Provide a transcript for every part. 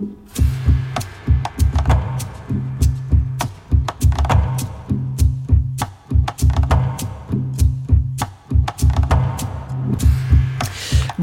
Thank you.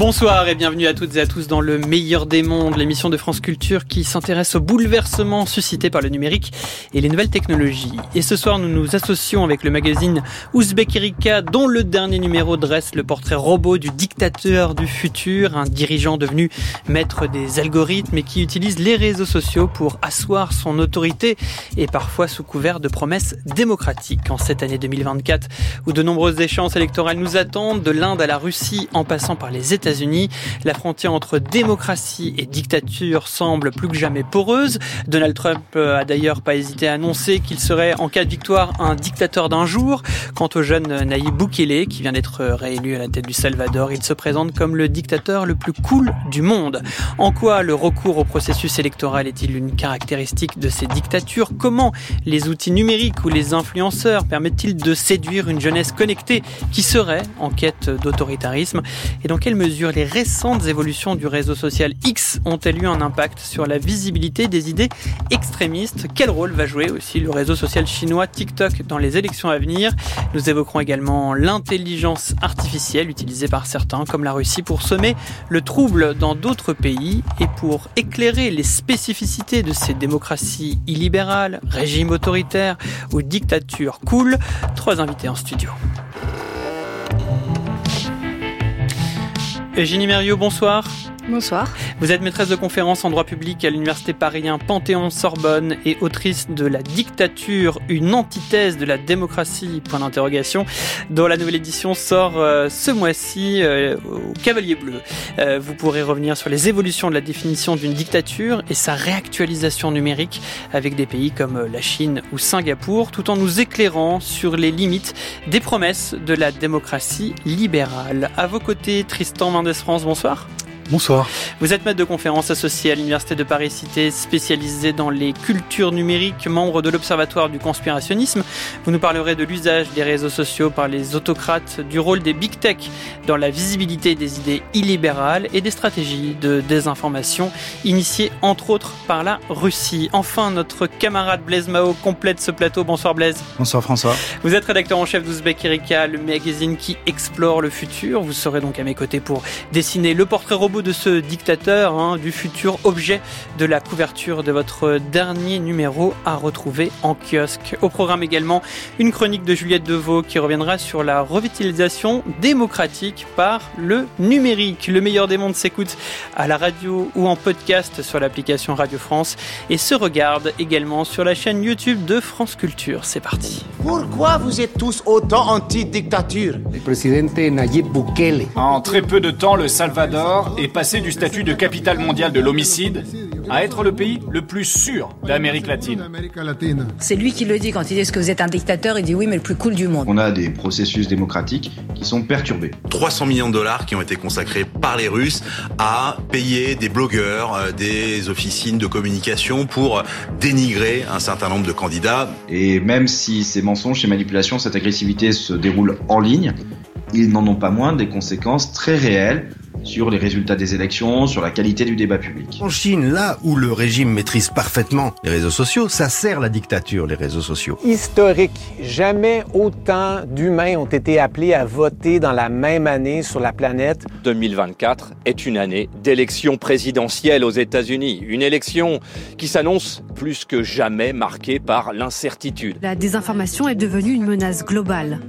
Bonsoir et bienvenue à toutes et à tous dans le meilleur des mondes, l'émission de France Culture qui s'intéresse aux bouleversements suscités par le numérique et les nouvelles technologies. Et ce soir, nous nous associons avec le magazine Ouzbek Erika, dont le dernier numéro dresse le portrait robot du dictateur du futur, un dirigeant devenu maître des algorithmes et qui utilise les réseaux sociaux pour asseoir son autorité et parfois sous couvert de promesses démocratiques. En cette année 2024, où de nombreuses échéances électorales nous attendent, de l'Inde à la Russie en passant par les États unis La frontière entre démocratie et dictature semble plus que jamais poreuse. Donald Trump euh, a d'ailleurs pas hésité à annoncer qu'il serait, en cas de victoire, un dictateur d'un jour. Quant au jeune Nayib Bukele, qui vient d'être réélu à la tête du Salvador, il se présente comme le dictateur le plus cool du monde. En quoi le recours au processus électoral est-il une caractéristique de ces dictatures? Comment les outils numériques ou les influenceurs permettent-ils de séduire une jeunesse connectée qui serait en quête d'autoritarisme? Et dans quelle mesure les récentes évolutions du réseau social X ont-elles eu un impact sur la visibilité des idées extrémistes? Quel rôle va jouer aussi le réseau social chinois TikTok dans les élections à venir? Nous évoquerons également l'intelligence artificielle utilisée par certains, comme la Russie, pour semer le trouble dans d'autres pays et pour éclairer les spécificités de ces démocraties illibérales, régimes autoritaires ou dictatures cool. Trois invités en studio. Eugénie Mériot, bonsoir. Bonsoir. Vous êtes maîtresse de conférence en droit public à l'université Paris Panthéon-Sorbonne et autrice de La dictature, une antithèse de la démocratie, point d'interrogation, dont la nouvelle édition sort euh, ce mois-ci euh, au Cavalier Bleu. Euh, vous pourrez revenir sur les évolutions de la définition d'une dictature et sa réactualisation numérique avec des pays comme la Chine ou Singapour, tout en nous éclairant sur les limites des promesses de la démocratie libérale. À vos côtés, Tristan Mendes France, bonsoir. Bonsoir. Vous êtes maître de conférence associé à l'Université de Paris-Cité, spécialisé dans les cultures numériques, membre de l'Observatoire du conspirationnisme. Vous nous parlerez de l'usage des réseaux sociaux par les autocrates, du rôle des big tech dans la visibilité des idées illibérales et des stratégies de désinformation initiées entre autres par la Russie. Enfin, notre camarade Blaise Mao complète ce plateau. Bonsoir Blaise. Bonsoir François. Vous êtes rédacteur en chef d'Ouzbek Erika, le magazine qui explore le futur. Vous serez donc à mes côtés pour dessiner le portrait robot de ce dictateur, hein, du futur objet de la couverture de votre dernier numéro à retrouver en kiosque. Au programme également une chronique de Juliette Deveau qui reviendra sur la revitalisation démocratique par le numérique. Le meilleur des mondes s'écoute à la radio ou en podcast sur l'application Radio France et se regarde également sur la chaîne YouTube de France Culture. C'est parti. Pourquoi vous êtes tous autant anti-dictature? Le président Nayib Bukele. En très peu de temps, le Salvador est passer du statut de capitale mondiale de l'homicide à être le pays le plus sûr d'Amérique latine. C'est lui qui le dit quand il dit est-ce que vous êtes un dictateur? Il dit oui, mais le plus cool du monde. On a des processus démocratiques qui sont perturbés. 300 millions de dollars qui ont été consacrés par les Russes à payer des blogueurs, euh, des officines de communication pour dénigrer un certain nombre de candidats. Et même si ces mensonges, ces manipulations, cette agressivité se déroulent en ligne, ils n'en ont pas moins des conséquences très réelles sur les résultats des élections, sur la qualité du débat public. En Chine, là où le régime maîtrise parfaitement les réseaux sociaux, ça sert la dictature, les réseaux sociaux. Historique. Jamais autant d'humains ont été appelés à voter dans la même année sur la planète. 2024 est une année d'élection présidentielle aux États-Unis. Une élection qui s'annonce plus que jamais marquée par l'incertitude. La désinformation est devenue une menace globale.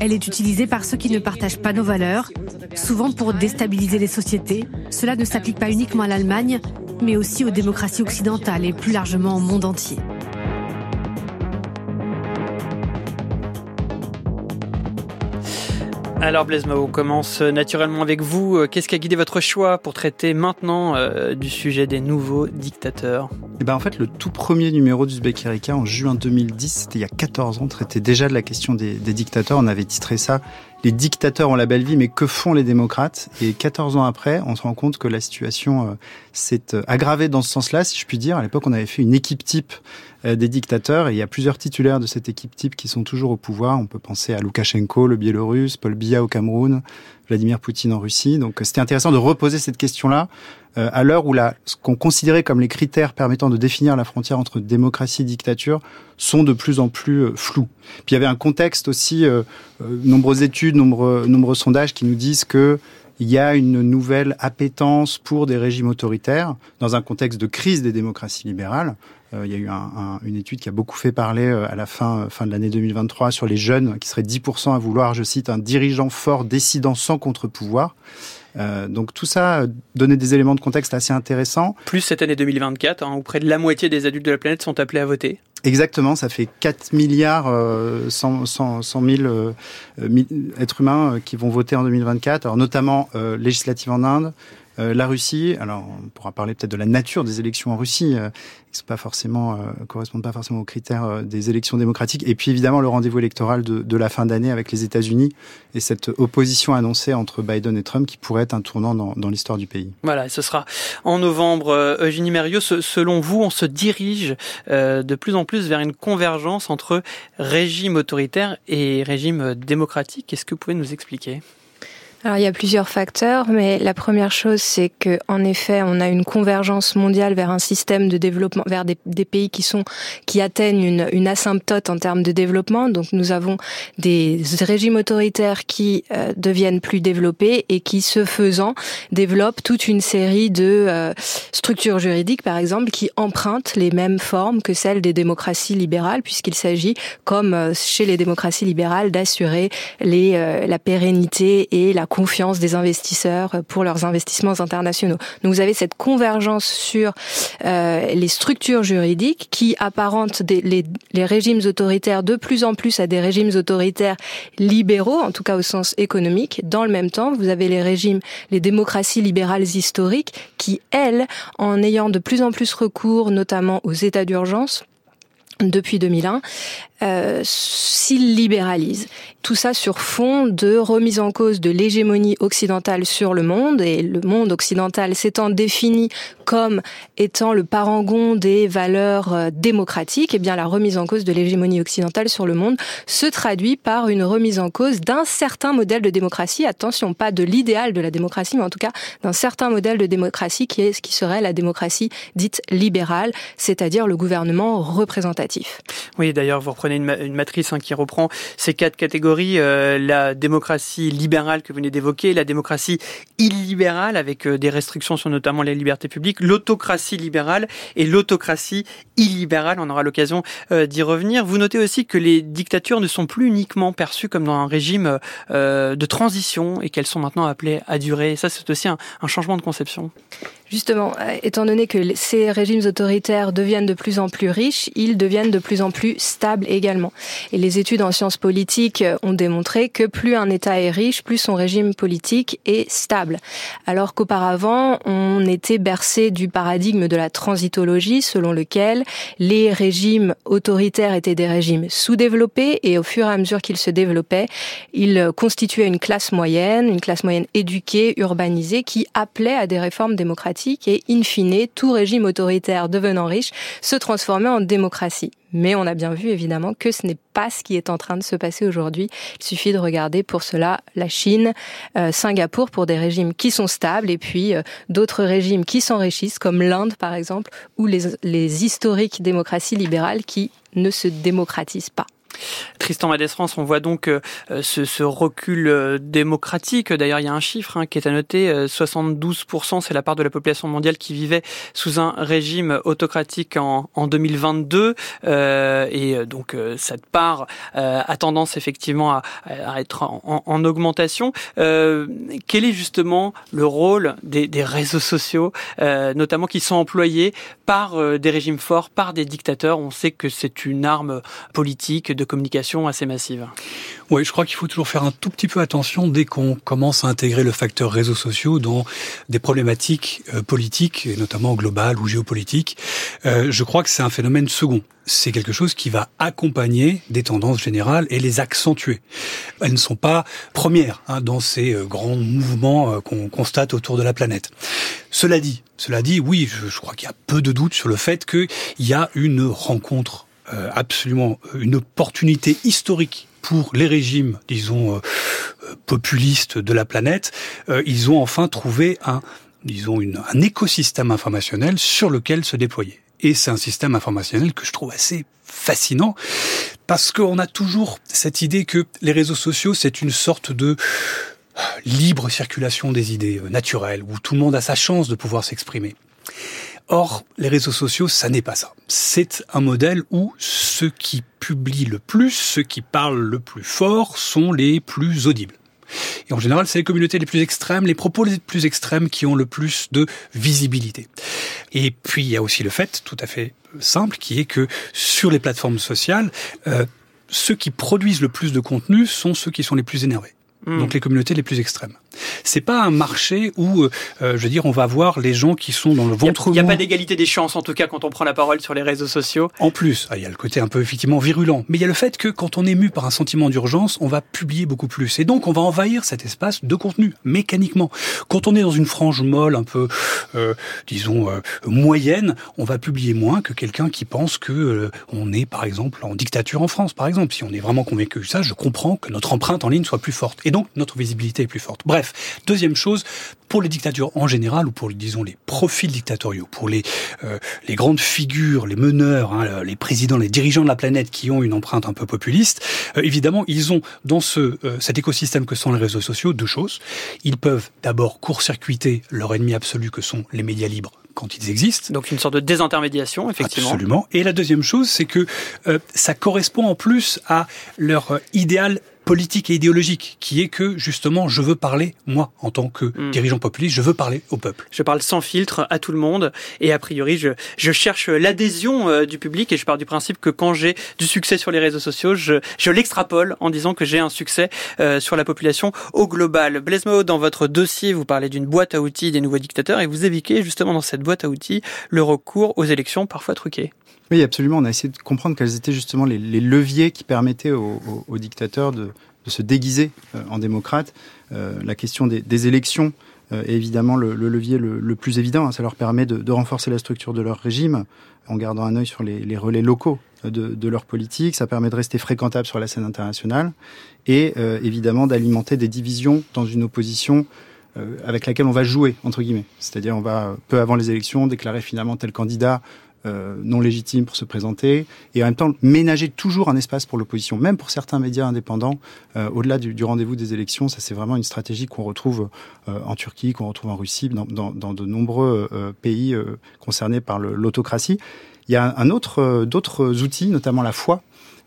Elle est utilisée par ceux qui ne partagent pas nos valeurs, souvent pour déstabiliser les sociétés. Cela ne s'applique pas uniquement à l'Allemagne, mais aussi aux démocraties occidentales et plus largement au monde entier. Alors Blaise Mao, commence naturellement avec vous. Qu'est-ce qui a guidé votre choix pour traiter maintenant euh, du sujet des nouveaux dictateurs? Eh ben en fait, le tout premier numéro du Erika en juin 2010, c'était il y a 14 ans, traitait déjà de la question des, dictateurs. On avait titré ça les dictateurs ont la belle vie, mais que font les démocrates? Et 14 ans après, on se rend compte que la situation euh, s'est euh, aggravée dans ce sens-là, si je puis dire. À l'époque, on avait fait une équipe type euh, des dictateurs, et il y a plusieurs titulaires de cette équipe type qui sont toujours au pouvoir. On peut penser à Loukachenko, le Biélorusse, Paul Biya au Cameroun, Vladimir Poutine en Russie. Donc c'était intéressant de reposer cette question-là euh, à l'heure où ce qu'on considérait comme les critères permettant de définir la frontière entre démocratie et dictature sont de plus en plus euh, flous. Puis il y avait un contexte aussi, euh, nombreuses études, nombreux, nombreux sondages qui nous disent que il y a une nouvelle appétence pour des régimes autoritaires dans un contexte de crise des démocraties libérales. Euh, il y a eu un, un, une étude qui a beaucoup fait parler euh, à la fin, fin de l'année 2023 sur les jeunes qui seraient 10% à vouloir, je cite, un dirigeant fort décidant sans contre-pouvoir. Euh, donc tout ça donnait des éléments de contexte assez intéressants. Plus cette année 2024, hein, où près de la moitié des adultes de la planète sont appelés à voter. Exactement, ça fait 4 milliards euh, 100, 100, 100 000 euh, êtres humains euh, qui vont voter en 2024, alors notamment euh, législative en Inde, euh, la Russie, alors on pourra parler peut-être de la nature des élections en Russie, euh, qui sont pas forcément euh, correspondent pas forcément aux critères euh, des élections démocratiques, et puis évidemment le rendez-vous électoral de, de la fin d'année avec les États-Unis et cette opposition annoncée entre Biden et Trump qui pourrait être un tournant dans, dans l'histoire du pays. Voilà, ce sera en novembre. Euh, Eugénie Mérieux, selon vous, on se dirige de plus en plus vers une convergence entre régime autoritaire et régime démocratique. Est-ce que vous pouvez nous expliquer? Alors il y a plusieurs facteurs, mais la première chose c'est que en effet on a une convergence mondiale vers un système de développement, vers des, pays qui sont qui atteignent une, une, asymptote en termes de développement. Donc nous avons des régimes autoritaires qui euh, deviennent plus développés et qui, ce faisant, développent toute une série de euh, structures juridiques, par exemple, qui empruntent les mêmes formes que celles des démocraties libérales, puisqu'il s'agit, comme euh, chez les démocraties libérales, d'assurer les euh, la pérennité et la confiance des investisseurs pour leurs investissements internationaux. Donc vous avez cette convergence sur euh, les structures juridiques qui apparentent des, les, les régimes autoritaires de plus en plus à des régimes autoritaires libéraux, en tout cas au sens économique. Dans le même temps, vous avez les régimes, les démocraties libérales historiques qui, elles, en ayant de plus en plus recours, notamment aux états d'urgence, depuis 2001, euh, s'il libéralise. Tout ça sur fond de remise en cause de l'hégémonie occidentale sur le monde, et le monde occidental s'étant défini comme étant le parangon des valeurs euh, démocratiques, et eh bien la remise en cause de l'hégémonie occidentale sur le monde se traduit par une remise en cause d'un certain modèle de démocratie, attention, pas de l'idéal de la démocratie, mais en tout cas d'un certain modèle de démocratie qui est ce qui serait la démocratie dite libérale, c'est-à-dire le gouvernement représentatif. Oui, d'ailleurs, vous reprenez une, ma une matrice hein, qui reprend ces quatre catégories euh, la démocratie libérale que vous venez d'évoquer, la démocratie illibérale avec euh, des restrictions sur notamment les libertés publiques, l'autocratie libérale et l'autocratie illibérale. On aura l'occasion euh, d'y revenir. Vous notez aussi que les dictatures ne sont plus uniquement perçues comme dans un régime de transition et qu'elles sont maintenant appelées à durer. Et ça, c'est aussi un, un changement de conception. Justement, étant donné que ces régimes autoritaires deviennent de plus en plus riches, ils deviennent de plus en plus stables Et les études en sciences politiques euh, ont démontré que plus un État est riche, plus son régime politique est stable. Alors qu'auparavant, on était bercé du paradigme de la transitologie selon lequel les régimes autoritaires étaient des régimes sous-développés et au fur et à mesure qu'ils se développaient, ils constituaient une classe moyenne, une classe moyenne éduquée, urbanisée, qui appelait à des réformes démocratiques et, in fine, tout régime autoritaire devenant riche se transformait en démocratie. Mais on a bien vu évidemment que ce n'est pas ce qui est en train de se passer aujourd'hui. Il suffit de regarder pour cela la Chine, euh, Singapour pour des régimes qui sont stables et puis euh, d'autres régimes qui s'enrichissent comme l'Inde par exemple ou les, les historiques démocraties libérales qui ne se démocratisent pas. Tristan Madesrance, on voit donc euh, ce, ce, recul euh, démocratique. D'ailleurs, il y a un chiffre hein, qui est à noter, euh, 72%, c'est la part de la population mondiale qui vivait sous un régime autocratique en, en 2022. Euh, et donc, euh, cette part a tendance effectivement à, à être en, en augmentation. quel est justement le rôle des, des réseaux sociaux, notamment qui sont employés par des régimes forts, par des dictateurs? On sait que c'est une arme politique de communication assez massive. Oui, je crois qu'il faut toujours faire un tout petit peu attention dès qu'on commence à intégrer le facteur réseaux sociaux dans des problématiques euh, politiques, et notamment globales ou géopolitiques. Euh, je crois que c'est un phénomène second. C'est quelque chose qui va accompagner des tendances générales et les accentuer. Elles ne sont pas premières hein, dans ces euh, grands mouvements qu'on constate autour de la planète. Cela dit, cela dit, oui, je, je crois qu'il y a peu de doute sur le fait qu'il y a une rencontre absolument une opportunité historique pour les régimes, disons, euh, populistes de la planète. Euh, ils ont enfin trouvé un, disons, une, un écosystème informationnel sur lequel se déployer. Et c'est un système informationnel que je trouve assez fascinant parce qu'on a toujours cette idée que les réseaux sociaux, c'est une sorte de libre circulation des idées euh, naturelles, où tout le monde a sa chance de pouvoir s'exprimer. Or, les réseaux sociaux, ça n'est pas ça. C'est un modèle où ceux qui publient le plus, ceux qui parlent le plus fort, sont les plus audibles. Et en général, c'est les communautés les plus extrêmes, les propos les plus extrêmes qui ont le plus de visibilité. Et puis, il y a aussi le fait, tout à fait simple, qui est que sur les plateformes sociales, euh, ceux qui produisent le plus de contenu sont ceux qui sont les plus énervés. Hmm. Donc les communautés les plus extrêmes. C'est pas un marché où, euh, je veux dire, on va voir les gens qui sont dans le ventre Il n'y a, pas d'égalité des chances, en tout cas, quand on prend la parole sur les réseaux sociaux. En plus, ah, il y a le côté un peu effectivement virulent, mais il y a le fait que quand on est mu par un sentiment d'urgence, on va publier beaucoup plus, et donc on va envahir cet espace de contenu mécaniquement. Quand on est dans une frange molle, un peu, euh, disons euh, moyenne, on va publier moins que quelqu'un qui pense que euh, on est, par exemple, en dictature en France, par exemple. Si on est vraiment convaincu de ça, je comprends que notre empreinte en ligne soit plus forte, et donc notre visibilité est plus forte. Bref. Deuxième chose, pour les dictatures en général, ou pour, disons, les profils dictatoriaux, pour les, euh, les grandes figures, les meneurs, hein, les présidents, les dirigeants de la planète qui ont une empreinte un peu populiste, euh, évidemment, ils ont dans ce, euh, cet écosystème que sont les réseaux sociaux deux choses. Ils peuvent d'abord court-circuiter leur ennemi absolu que sont les médias libres quand ils existent. Donc une sorte de désintermédiation, effectivement. Absolument. Et la deuxième chose, c'est que ça correspond en plus à leur idéal politique et idéologique, qui est que justement, je veux parler, moi, en tant que hmm. dirigeant populiste, je veux parler au peuple. Je parle sans filtre à tout le monde, et a priori, je, je cherche l'adhésion euh, du public, et je pars du principe que quand j'ai du succès sur les réseaux sociaux, je, je l'extrapole en disant que j'ai un succès euh, sur la population au global. Blaise Mao, dans votre dossier, vous parlez d'une boîte à outils des nouveaux dictateurs, et vous évoquez justement dans cette boîte à outils le recours aux élections parfois truquées. Oui, absolument. On a essayé de comprendre quels étaient justement les, leviers qui permettaient aux, dictateurs de, se déguiser euh, en démocrate. Euh, la question des, élections euh, est évidemment le, levier le, plus évident. Hein. Ça leur permet de, renforcer la structure de leur régime en gardant un œil sur les, relais locaux de, leur politique. Ça permet de rester fréquentable sur la scène internationale et évidemment d'alimenter des divisions dans une opposition avec laquelle on va jouer, entre guillemets. C'est-à-dire on va, peu avant les élections, déclarer finalement tel candidat euh, non légitime pour se présenter, et en même temps ménager toujours un espace pour l'opposition, même pour certains médias indépendants, euh, au-delà du, rendez-vous des élections. Ça, c'est vraiment une stratégie qu'on retrouve euh, en Turquie, qu'on retrouve en Russie, dans, dans de nombreux pays concernés par l'autocratie. Il y a un autre, d'autres outils, notamment la foi,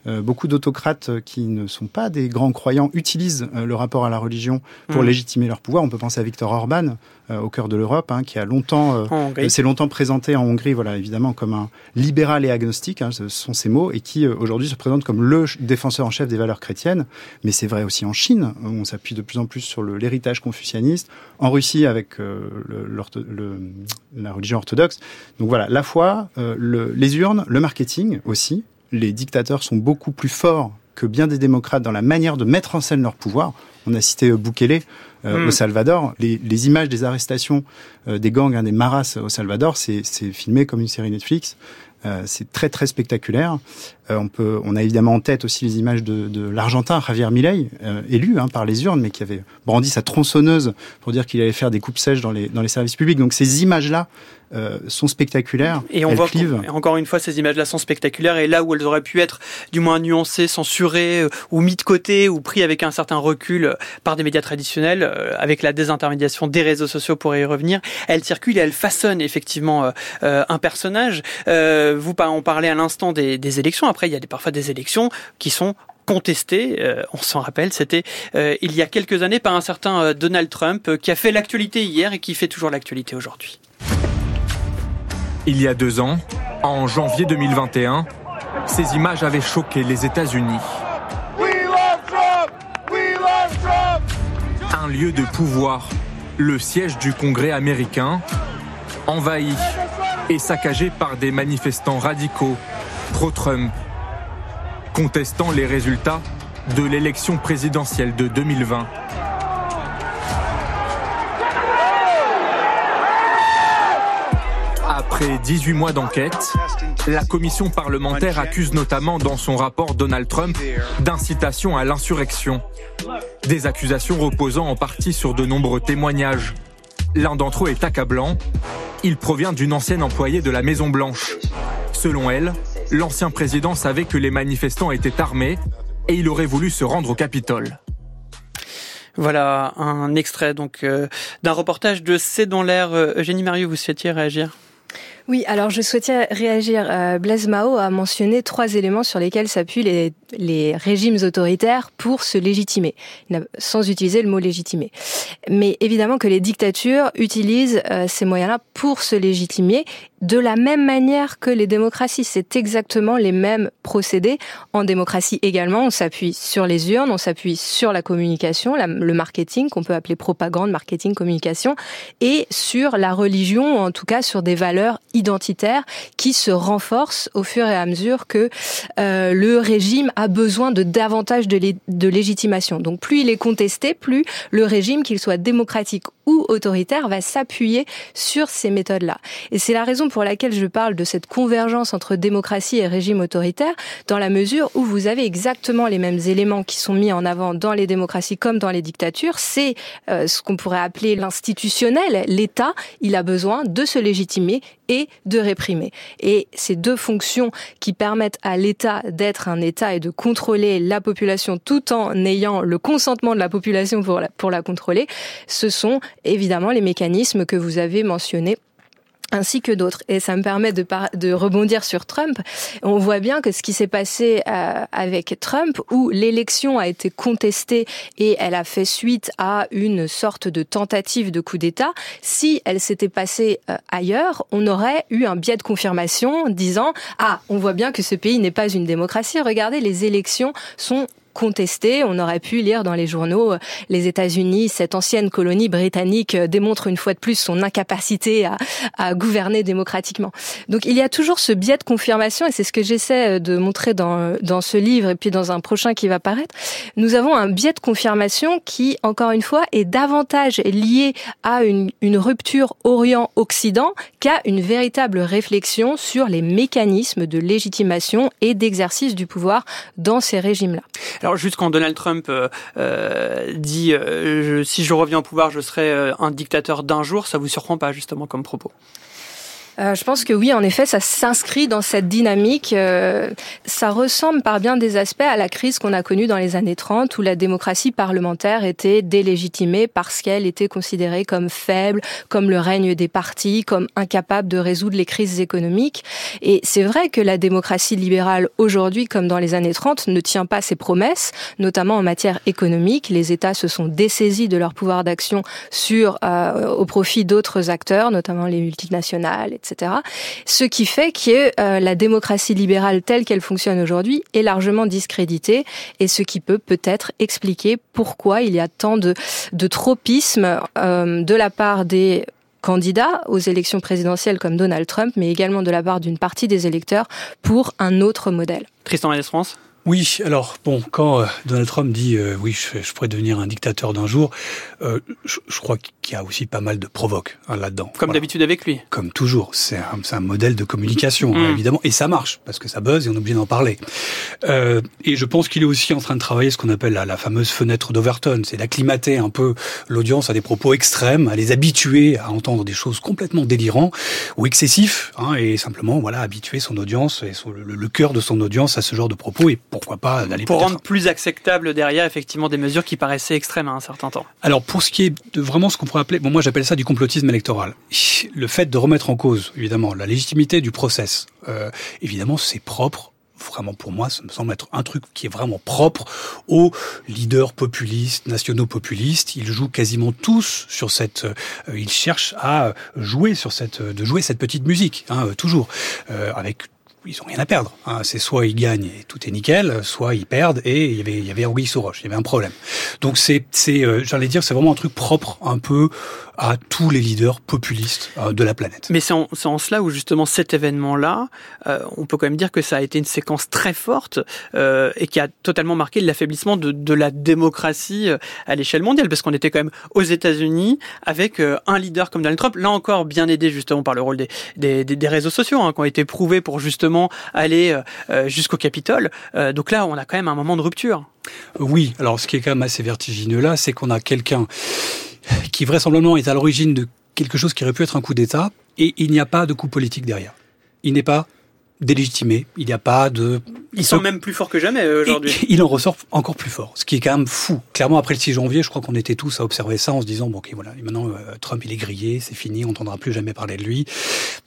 euh, beaucoup d'autocrates euh, qui ne sont pas des grands croyants utilisent euh, le rapport à la religion pour mm. légitimer leur pouvoir. On peut penser à Viktor Orban, au cœur de l'Europe, hein, qui a longtemps, s'est longtemps présenté en Hongrie, voilà, évidemment, comme un libéral et agnostique, hein, ce sont ses mots, et qui aujourd'hui se présente comme le défenseur en chef des valeurs chrétiennes. Mais c'est vrai aussi en Chine, où on s'appuie de plus en plus sur l'héritage confucianiste, en Russie avec le, la religion orthodoxe. Donc voilà, la foi, les urnes, le marketing aussi, les dictateurs sont beaucoup plus forts que bien des démocrates dans la manière de mettre en scène leur pouvoir. On a cité Bukele euh, au hmm. Salvador. Les, images des arrestations euh, des gangs, hein, des maras au Salvador, c'est filmé comme une série Netflix. Euh, c'est très très spectaculaire. Euh, on peut, on a évidemment en tête aussi les images de, de l'Argentin Javier Milei, euh, élu hein, par les urnes, mais qui avait brandi sa tronçonneuse pour dire qu'il allait faire des coupes sèches dans les dans les services publics. Donc ces images-là euh, sont spectaculaires. Et on voit encore une fois ces images-là sont spectaculaires et là où elles auraient pu être du moins nuancées, censurées ou mis de côté ou pris avec un certain recul par des médias traditionnels, avec la désintermédiation des réseaux sociaux pour y revenir, elles circulent et elles façonnent effectivement un personnage. vous on parlait à l'instant des, des élections après, il y a des, parfois des élections qui sont contestées. Euh, on s'en rappelle, c'était euh, il y a quelques années par un certain euh, Donald Trump qui a fait l'actualité hier et qui fait toujours l'actualité aujourd'hui. Il y a deux ans, en janvier 2021, ces images avaient choqué les États-Unis. Un lieu de pouvoir, le siège du Congrès américain, envahi et saccagé par des manifestants radicaux pro-Trump, contestant les résultats de l'élection présidentielle de 2020. Après 18 mois d'enquête, la commission parlementaire accuse notamment dans son rapport Donald Trump d'incitation à l'insurrection. Des accusations reposant en partie sur de nombreux témoignages. L'un d'entre eux est accablant. Il provient d'une ancienne employée de la Maison Blanche. Selon elle, l'ancien président savait que les manifestants étaient armés et il aurait voulu se rendre au Capitole. Voilà un extrait donc euh, d'un reportage de C'est dans l'air. Euh, Eugénie Marieux, vous souhaitiez réagir? Oui, alors je souhaitais réagir. Euh, Blaise Mao a mentionné trois éléments sur lesquels s'appuient les, régimes autoritaires pour se légitimer, sans utiliser le mot légitimer. Mais évidemment que les dictatures utilisent euh, ces moyens-là pour se légitimer de la même manière que les démocraties. C'est exactement les mêmes procédés. En démocratie également, on s'appuie sur les urnes, on s'appuie sur la communication, le marketing, qu'on peut appeler propagande, marketing, communication, et sur la religion, en tout cas sur des valeurs identitaires qui se renforcent au fur et à mesure que euh, le régime a besoin de davantage de, de légitimation. Donc plus il est contesté, plus le régime, qu'il soit démocratique autoritaire, va s'appuyer sur ces méthodes-là. Et c'est la raison pour laquelle je parle de cette convergence entre démocratie et régime autoritaire, dans la mesure où vous avez exactement les mêmes éléments qui sont mis en avant dans les démocraties comme dans les dictatures. C'est euh, ce qu'on pourrait appeler l'institutionnel. L'État, il a besoin de se légitimer et de réprimer. Et ces deux fonctions qui permettent à l'État d'être un État et de contrôler la population tout en ayant le consentement de la population pour la, pour la contrôler, ce sont évidemment les mécanismes que vous avez mentionnés ainsi que d'autres. Et ça me permet de, rebondir sur Trump. On voit bien que ce qui s'est passé euh, avec Trump, où l'élection a été contestée et elle a fait suite à une sorte de tentative de coup d'État, si elle s'était passée euh, ailleurs, on aurait eu un biais de confirmation disant ah, on voit bien que ce pays n'est pas une démocratie. Regardez, les élections sont contesté. On aurait pu lire dans les journaux euh, les États-Unis, cette ancienne colonie britannique euh, démontre une fois de plus son incapacité à, à, gouverner démocratiquement. Donc il y a toujours ce biais de confirmation et c'est ce que j'essaie euh, de montrer dans, dans ce livre et puis dans un prochain qui va paraître. Nous avons un biais de confirmation qui, encore une fois, est davantage lié à une, une rupture Orient-Occident qu'à une véritable réflexion sur les mécanismes de légitimation et d'exercice du pouvoir dans ces régimes-là. Alors juste quand Donald Trump euh, euh dit euh, si je reviens au pouvoir, je serai un dictateur d'un jour, ça vous surprend pas justement comme propos? Euh, je pense que oui, en effet, ça s'inscrit dans cette dynamique. Euh, ça ressemble par bien des aspects à la crise qu'on a connue dans les années 30, où la démocratie parlementaire était délégitimée parce qu'elle était considérée comme faible, comme le règne des partis, comme incapable de résoudre les crises économiques. Et c'est vrai que la démocratie libérale aujourd'hui, comme dans les années 30, ne tient pas ses promesses, notamment en matière économique. Les États se sont dessaisis de leur pouvoir d'action sur euh, au profit d'autres acteurs, notamment les multinationales, etc. Ce qui fait que euh, la démocratie libérale telle qu'elle fonctionne aujourd'hui est largement discréditée et ce qui peut peut-être expliquer pourquoi il y a tant de, de tropisme euh, de la part des candidats aux élections présidentielles comme Donald Trump, mais également de la part d'une partie des électeurs pour un autre modèle. Tristan France? Oui, alors bon, quand euh, Donald Trump dit euh, oui, je, je, pourrais devenir un dictateur d'un jour, euh, je, je, crois qu'il y a aussi pas mal de provoques hein, là-dedans. Comme d'habitude avec lui. Comme toujours, c'est un, un, modèle de communication hein, mm. évidemment, et ça marche parce que ça buzz et on est obligé d'en parler. Euh, et je pense qu'il est aussi en train de travailler ce qu'on appelle la, la, fameuse fenêtre d'Overton, c'est d'acclimater un peu l'audience à des propos extrêmes, à les habituer à entendre des choses complètement délirantes ou excessifs, hein, et simplement voilà habituer son audience et son, le, le cœur de son audience à ce genre de propos et pourquoi pas d'aller pour rendre plus acceptable derrière effectivement des mesures qui paraissaient extrêmes à un certain temps. Alors pour ce qui est de vraiment ce qu'on pourrait appeler, bon moi j'appelle ça du complotisme électoral. Le fait de remettre en cause évidemment la légitimité du process, euh, évidemment c'est propre vraiment pour moi, ça me semble être un truc qui est vraiment propre aux leaders populistes, nationaux populistes. Ils jouent quasiment tous sur cette, euh, ils cherchent à jouer sur cette, de jouer cette petite musique, hein, toujours, euh, avec ils ont rien à perdre. Hein. C'est soit ils gagnent et tout est nickel, soit ils perdent et il y avait il y avait roche, il y avait un problème. Donc c'est c'est euh, j'allais dire c'est vraiment un truc propre un peu à tous les leaders populistes euh, de la planète. Mais c'est en, en, cela où justement cet événement-là, euh, on peut quand même dire que ça a été une séquence très forte euh, et qui a totalement marqué l'affaiblissement de, de, la démocratie à l'échelle mondiale, parce qu'on était quand même aux États-Unis avec euh, un leader comme Donald Trump, là encore bien aidé justement par le rôle des, des, des réseaux sociaux, hein, qui ont été prouvés pour justement aller jusqu'au Capitole. donc là, on a quand même un moment de rupture. Oui, alors ce qui est quand même assez vertigineux là, c'est qu'on a quelqu'un qui vraisemblablement est à l'origine de quelque chose qui aurait pu être un coup d'État, et il n'y a pas de coup politique derrière. Il n'est pas délégitimé. Il n'y a pas de. Ils sont même plus forts que jamais euh, aujourd'hui. Il en ressort encore plus fort, ce qui est quand même fou. Clairement, après le 6 janvier, je crois qu'on était tous à observer ça en se disant bon, ok, voilà, maintenant euh, Trump il est grillé, c'est fini, on n'entendra plus jamais parler de lui.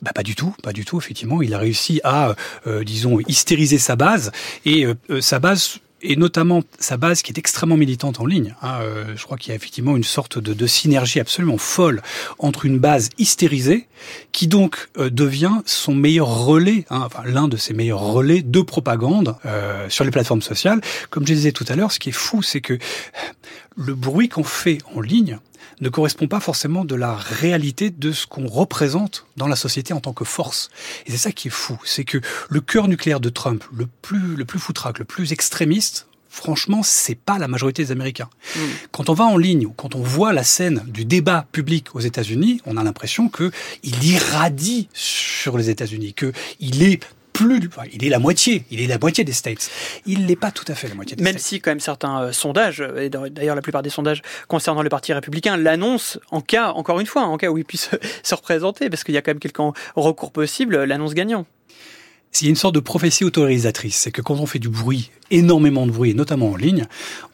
Bah pas du tout, pas du tout. Effectivement, il a réussi à, euh, disons, hystériser sa base et sa base et notamment sa base qui est extrêmement militante en ligne. Hein, euh, je crois qu'il y a effectivement une sorte de, de, synergie absolument folle entre une base hystérisée qui donc euh, devient son meilleur relais, hein, enfin l'un de ses meilleurs relais de propagande euh, sur les plateformes sociales. Comme je disais tout à l'heure, ce qui est fou, c'est que le bruit qu'on fait en ligne ne correspond pas forcément de la réalité de ce qu'on représente dans la société en tant que force. Et c'est ça qui est fou, c'est que le cœur nucléaire de Trump, le plus, le plus foutraque, le plus extrémiste, franchement, c'est pas la majorité des Américains. Mm. Quand on va en ligne ou quand on voit la scène du débat public aux États-Unis, on a l'impression que il irradie sur les États-Unis, que il est plus, il est la moitié, il est la moitié des States. Il n'est pas tout à fait la moitié des Même States. si quand même certains euh, sondages, et d'ailleurs la plupart des sondages concernant le Parti républicain l'annoncent en cas, encore une fois, en cas où il puisse se représenter, parce qu'il y a quand même quelques recours possibles, l'annonce gagnant. S'il y a une sorte de prophétie autorisatrice, c'est que quand on fait du bruit, énormément de bruit, notamment en ligne,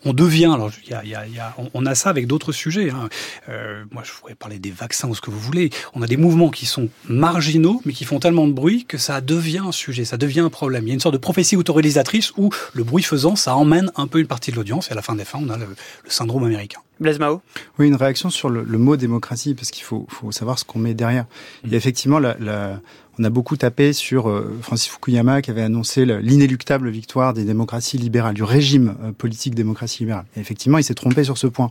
on devient. Alors, y a, y a, y a, on a ça avec d'autres sujets. Hein. Euh, moi, je pourrais parler des vaccins ou ce que vous voulez. On a des mouvements qui sont marginaux, mais qui font tellement de bruit que ça devient un sujet, ça devient un problème. Il y a une sorte de prophétie autorisatrice où le bruit faisant, ça emmène un peu une partie de l'audience. Et à la fin des fins, on a le, le syndrome américain. Blaise Mao? Oui, une réaction sur le, le mot démocratie, parce qu'il faut, faut, savoir ce qu'on met derrière. Il y a effectivement la, la on a beaucoup tapé sur euh, Francis Fukuyama qui avait annoncé l'inéluctable victoire des démocraties libérales, du régime euh, politique démocratie libérale. Et effectivement, il s'est trompé sur ce point.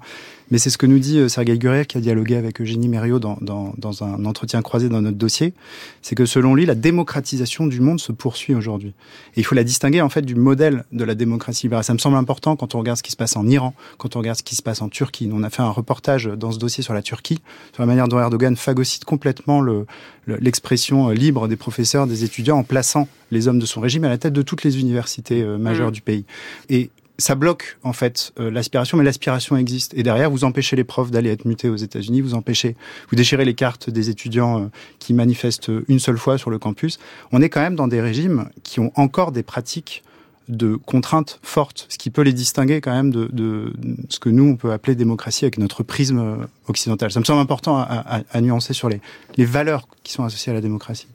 Mais c'est ce que nous dit euh, Sergei Gurer qui a dialogué avec Eugénie Mériot dans, dans, dans, un entretien croisé dans notre dossier. C'est que selon lui, la démocratisation du monde se poursuit aujourd'hui. Et il faut la distinguer en fait du modèle de la démocratie libérale. Ça me semble important quand on regarde ce qui se passe en Iran, quand on regarde ce qui se passe en Turquie. On a fait un reportage dans ce dossier sur la Turquie, sur la manière dont Erdogan phagocyte complètement l'expression libre des professeurs, des étudiants, en plaçant les hommes de son régime à la tête de toutes les universités euh, majeures mmh. du pays. Et ça bloque en fait euh, l'aspiration, mais l'aspiration existe. Et derrière, vous empêchez les profs d'aller être mutés aux États-Unis, vous empêchez, vous déchirez les cartes des étudiants euh, qui manifestent une seule fois sur le campus. On est quand même dans des régimes qui ont encore des pratiques de contraintes fortes, ce qui peut les distinguer quand même de, de ce que nous on peut appeler démocratie avec notre prisme occidental. Ça me semble important à, à, à nuancer sur les, les valeurs qui sont associées à la démocratie.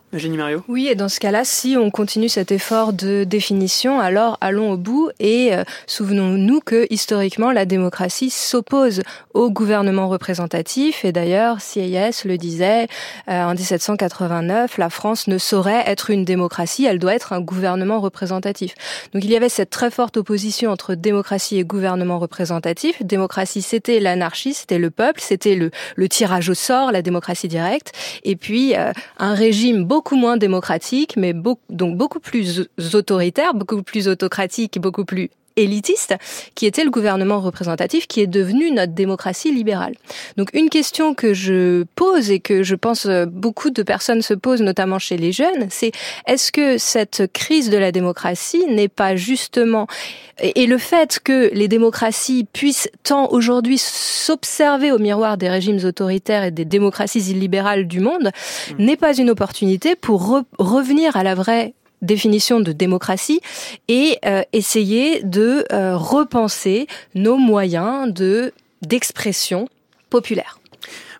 Oui, et dans ce cas-là, si on continue cet effort de définition, alors allons au bout et euh, souvenons-nous que historiquement, la démocratie s'oppose au gouvernement représentatif. Et d'ailleurs, CIS le disait euh, en 1789, la France ne saurait être une démocratie, elle doit être un gouvernement représentatif. Donc il y avait cette très forte opposition entre démocratie et gouvernement représentatif. Démocratie, c'était l'anarchie, c'était le peuple, c'était le, le, tirage au sort, la démocratie directe. Et puis euh, un régime beaucoup beaucoup moins démocratique, mais beaucoup, donc beaucoup plus autoritaire, beaucoup plus autocratique, beaucoup plus élitiste, qui était le gouvernement représentatif, qui est devenu notre démocratie libérale. Donc une question que je pose et que je pense beaucoup de personnes se posent, notamment chez les jeunes, c'est est-ce que cette crise de la démocratie n'est pas justement et le fait que les démocraties puissent tant aujourd'hui s'observer au miroir des régimes autoritaires et des démocraties illibérales du monde mmh. n'est pas une opportunité pour re revenir à la vraie définition de démocratie et euh, essayer de euh, repenser nos moyens de d'expression populaire.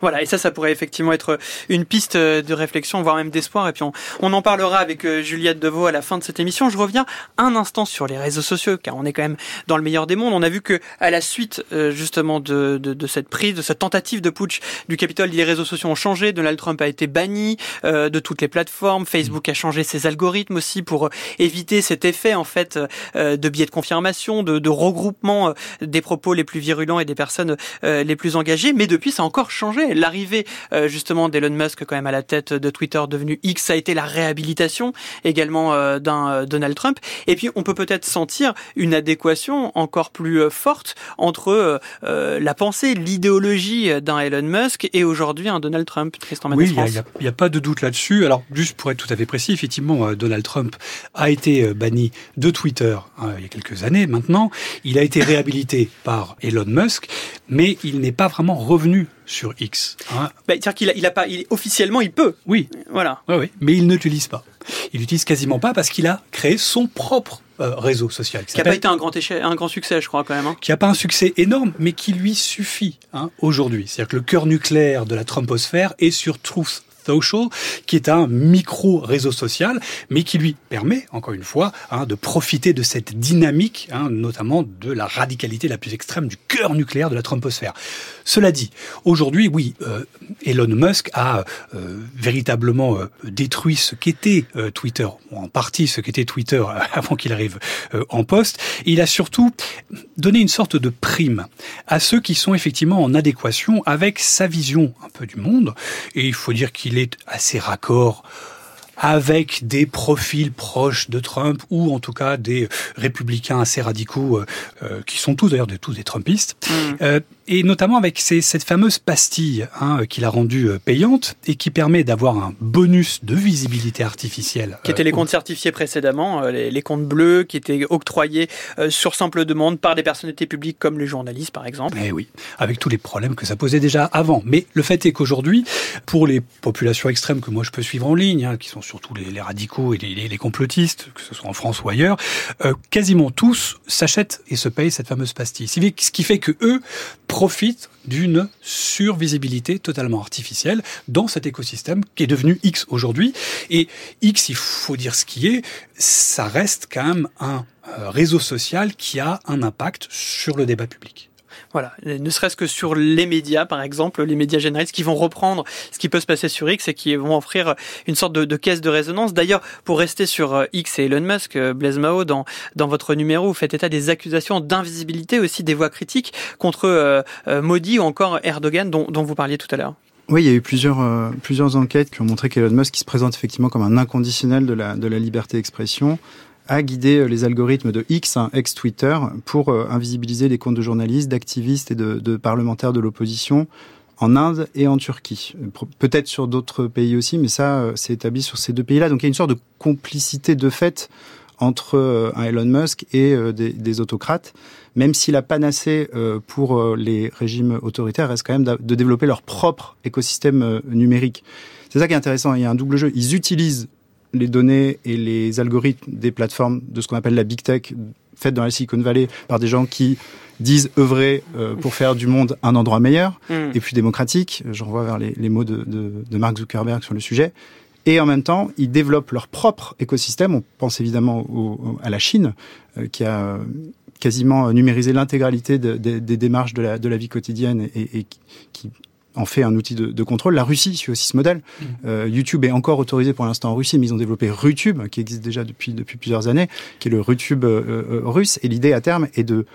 Voilà, et ça, ça pourrait effectivement être une piste de réflexion, voire même d'espoir. Et puis on, en parlera avec euh, Juliette Deveau à la fin de cette émission. Je reviens un instant sur les réseaux sociaux, car on est quand même dans le meilleur des mondes. On a vu que à la suite euh, justement de, de, cette prise, de cette tentative de putsch du Capitole, les réseaux sociaux ont changé. Donald Trump a été banni euh, de toutes les plateformes. Facebook a changé ses algorithmes aussi pour éviter cet effet en fait de biais de confirmation, de regroupement des propos les plus virulents et des personnes les plus engagées. Mais depuis, ça a encore changé l'arrivée euh, justement d'Elon Musk quand même à la tête de Twitter devenu X a été la réhabilitation également euh, d'un euh, Donald Trump. Et puis on peut peut-être sentir une adéquation encore plus forte entre la pensée, l'idéologie d'un Elon Musk et aujourd'hui un Donald Trump. Tristan oui, il n'y a, a, pas de doute là-dessus. Alors juste pour être tout à fait précis, effectivement, Donald Trump a été banni de Twitter il y a quelques années maintenant. Il a été réhabilité par Elon Musk, mais il n'est pas vraiment revenu sur X. Hein. Bah, C'est-à-dire qu'il a, il a pas, il, officiellement, il peut. Oui. Voilà. Oui, oui. Mais il n'utilise pas. Il n'utilise quasiment pas parce qu'il a créé son propre euh, réseau social. Qui n'a pas été un grand, échec, un grand succès, je crois, quand même. Hein. Qui n'a pas un succès énorme, mais qui lui suffit hein, aujourd'hui. C'est-à-dire que le cœur nucléaire de la Trumposphère est sur Truth Social, qui est un micro réseau social, mais qui lui permet, encore une fois, hein, de profiter de cette dynamique, hein, notamment de la radicalité la plus extrême du cœur nucléaire de la Trumposphère. Cela dit, aujourd'hui, oui, euh, Elon Musk a euh, véritablement euh, détruit ce qu'était Twitter, ou en partie ce qu'était Twitter avant qu'il arrive en poste. Il a surtout donné une sorte de prime à ceux qui sont effectivement en adéquation avec sa vision un peu du monde. Et il faut dire qu'il est assez raccord avec des profils proches de Trump ou en tout cas des républicains assez radicaux euh, euh, qui sont tous d'ailleurs de tous des Trumpistes Mm. euh, et notamment avec ces, cette fameuse pastille hein, qu'il a rendue euh, payante et qui permet d'avoir un bonus de visibilité artificielle Qui étaient euh, les comptes certifiés précédemment, euh, les, les comptes bleus qui étaient octroyés sur simple demande par des personnalités publiques comme les journalistes par exemple. Eh oui, avec tous les problèmes que ça posait déjà avant. Mais le fait est qu'aujourd'hui, pour les populations extrêmes que moi je peux suivre en ligne, hein, qui sont surtout les, les radicaux et les, complotistes, que ce soit en France ou ailleurs, euh, quasiment tous s'achètent et se payent cette fameuse pastille. Qui- Ce qui fait que eux profitent d'une survisibilité totalement artificielle dans cet écosystème qui est devenu X aujourd'hui. Et X, il faut dire ce qui est, ça reste quand même un euh, réseau social qui a un impact sur le débat public. Voilà, ne serait-ce que sur les médias, par exemple, les médias généralistes qui vont reprendre ce qui peut se passer sur X et qui vont offrir une sorte de, caisse de résonance. D'ailleurs, pour rester sur euh, X et Elon Musk, euh, Blaise Mao, dans, dans votre numéro, vous faites état des accusations d'invisibilité aussi des voix critiques contre euh, euh, Modi ou encore Erdogan, dont, dont vous parliez tout à l'heure. Oui, il y a eu plusieurs, plusieurs enquêtes qui ont montré qu'Elon Musk, qui se présente effectivement comme un inconditionnel de la, de la liberté d'expression, a guidé euh, les algorithmes de X, hein, ex-Twitter, pour euh, invisibiliser les comptes de journalistes, d'activistes et de, parlementaires de l'opposition en Inde et en Turquie. Peut-être sur d'autres pays aussi, mais ça, euh, c'est établi sur ces deux pays-là. Donc il y a une sorte de complicité de fait entre euh, un Elon Musk et des, autocrates, même si la panacée pour les régimes autoritaires reste quand même de développer leur propre écosystème numérique. C'est ça qui est intéressant, il y a un double jeu. Ils utilisent les données et les algorithmes des plateformes de ce qu'on appelle la big tech faites dans la Silicon Valley par des gens qui disent œuvrer euh, pour faire du monde un endroit meilleur Mm. et plus démocratique. Je renvoie vers les, les mots de, de, de Mark Zuckerberg sur le sujet. Et en même temps, ils développent leur propre écosystème. On pense évidemment au- à la Chine, euh, qui a euh, quasiment numérisé l'intégralité de- de- des démarches de la, vie quotidienne et, qui en fait un outil de, de contrôle. La Russie suit aussi ce modèle. Euh, YouTube est encore autorisé pour l'instant en Russie, mais ils ont développé Rutube, qui existe déjà depuis, depuis plusieurs années, qui est le Rutube euh, euh, russe. Et l'idée à terme est de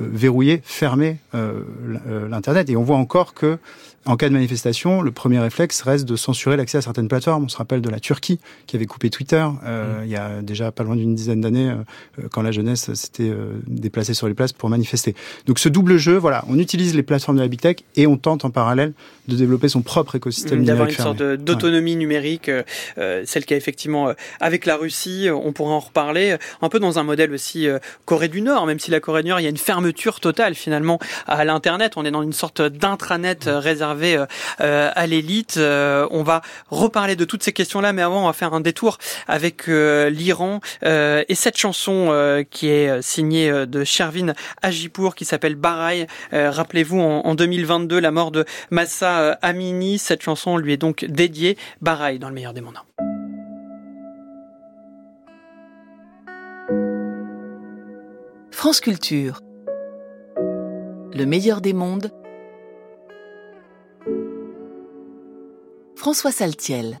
euh, verrouiller, fermer euh, euh, l'Internet. Et on voit encore que, en cas de manifestation, le premier réflexe reste de censurer l'accès à certaines plateformes. On se rappelle de la Turquie, qui avait coupé Twitter euh, il y a déjà pas loin d'une dizaine d'années, euh, quand la jeunesse s'était euh, déplacée sur les places pour manifester. Donc ce double jeu, voilà, on utilise les plateformes de la big tech et on tente en parallèle de développer son propre écosystème d'avoir une sorte fermé. de- d'autonomie numérique, euh, euh, celle qui a effectivement euh, avec la Russie, euh, on pourra en reparler, euh, un peu dans un modèle aussi euh, Corée du Nord, même si la Corée du Nord, il y a une fermeture totale finalement à l'internet, on est dans une sorte d'intranet euh, réservé euh, euh, à l'élite. Euh, on va reparler de toutes ces questions-là, mais avant on va faire un détour avec l'Iran et cette chanson qui est signée de Shervin Ajipour qui s'appelle Barai. Euh, Rappelez-vous en, en 2022 la mort de Massa Amini. Cette chanson lui est donc dédiée. Barai dans le meilleur des mondes. France Culture. Le meilleur des mondes. François Saltiel.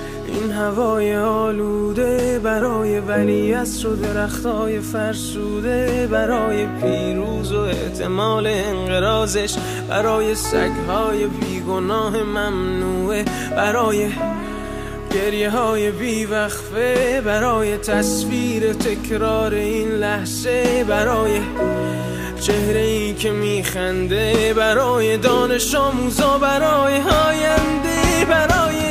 این هوای آلوده برای ولیعصر و درختای فرسوده برای پیروز و احتمال انقرازش برای سگهای بیگناه ممنوعه برای گریه های بیوقفه برای تصویر تکرار این لحظه برای چهره ای که میخنده برای دانش آموزا برای آینده برای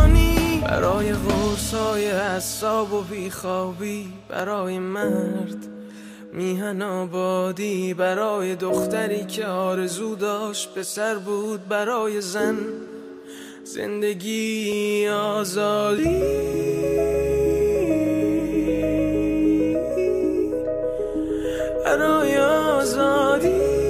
برای قرص های حساب و بیخوابی برای مرد میهن آبادی برای دختری که آرزو داشت پسر بود برای زن زندگی آزادی. برای آزادی.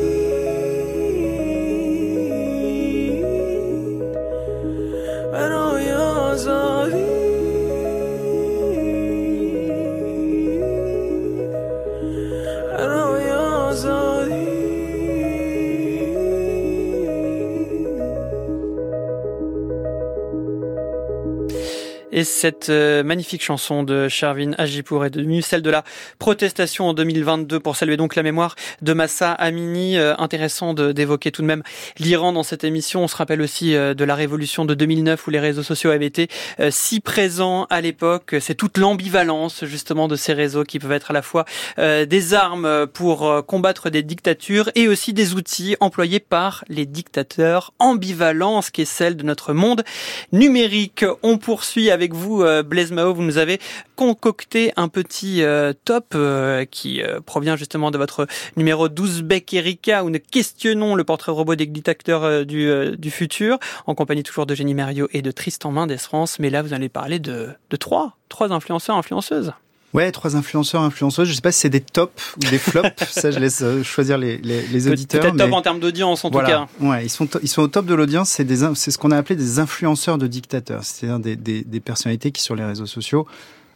Et cette euh, magnifique chanson de Charvin Ajipour est devenue celle de la protestation en 2022 pour saluer donc la mémoire de Massa Amini. Euh, intéressant d'évoquer tout de même l'Iran dans cette émission. On se rappelle aussi euh, de la révolution de 2009 où les réseaux sociaux avaient été si présents à l'époque. C'est toute l'ambivalence justement de ces réseaux qui peuvent être à la fois des armes pour combattre des dictatures et aussi des outils employés par les dictateurs. Ambivalence qui est celle de notre monde numérique. On poursuit avec vous, euh, Blaise Mao. Vous nous avez concocté un petit euh, top euh, qui provient justement de votre numéro 12 Beck Erika où nous questionnons le portrait robot des dictateurs du, du futur en compagnie toujours de Jenny Mario et de Tristan Mendes France. Mais là, vous allez parler de, de trois, trois influenceurs, influenceuses. Ouais, trois influenceurs, influenceuses. Je sais pas si c'est des tops ou des flops. ça, je laisse euh, choisir les, les, les auditeurs. Peut-être top mais- en termes d'audience en Voilà. tout cas. Ouais, ils sont, ils sont au top de l'audience. C'est des, c'est ce qu'on a appelé des influenceurs de dictateurs. C'est-à-dire des, des, des personnalités qui, sur les réseaux sociaux,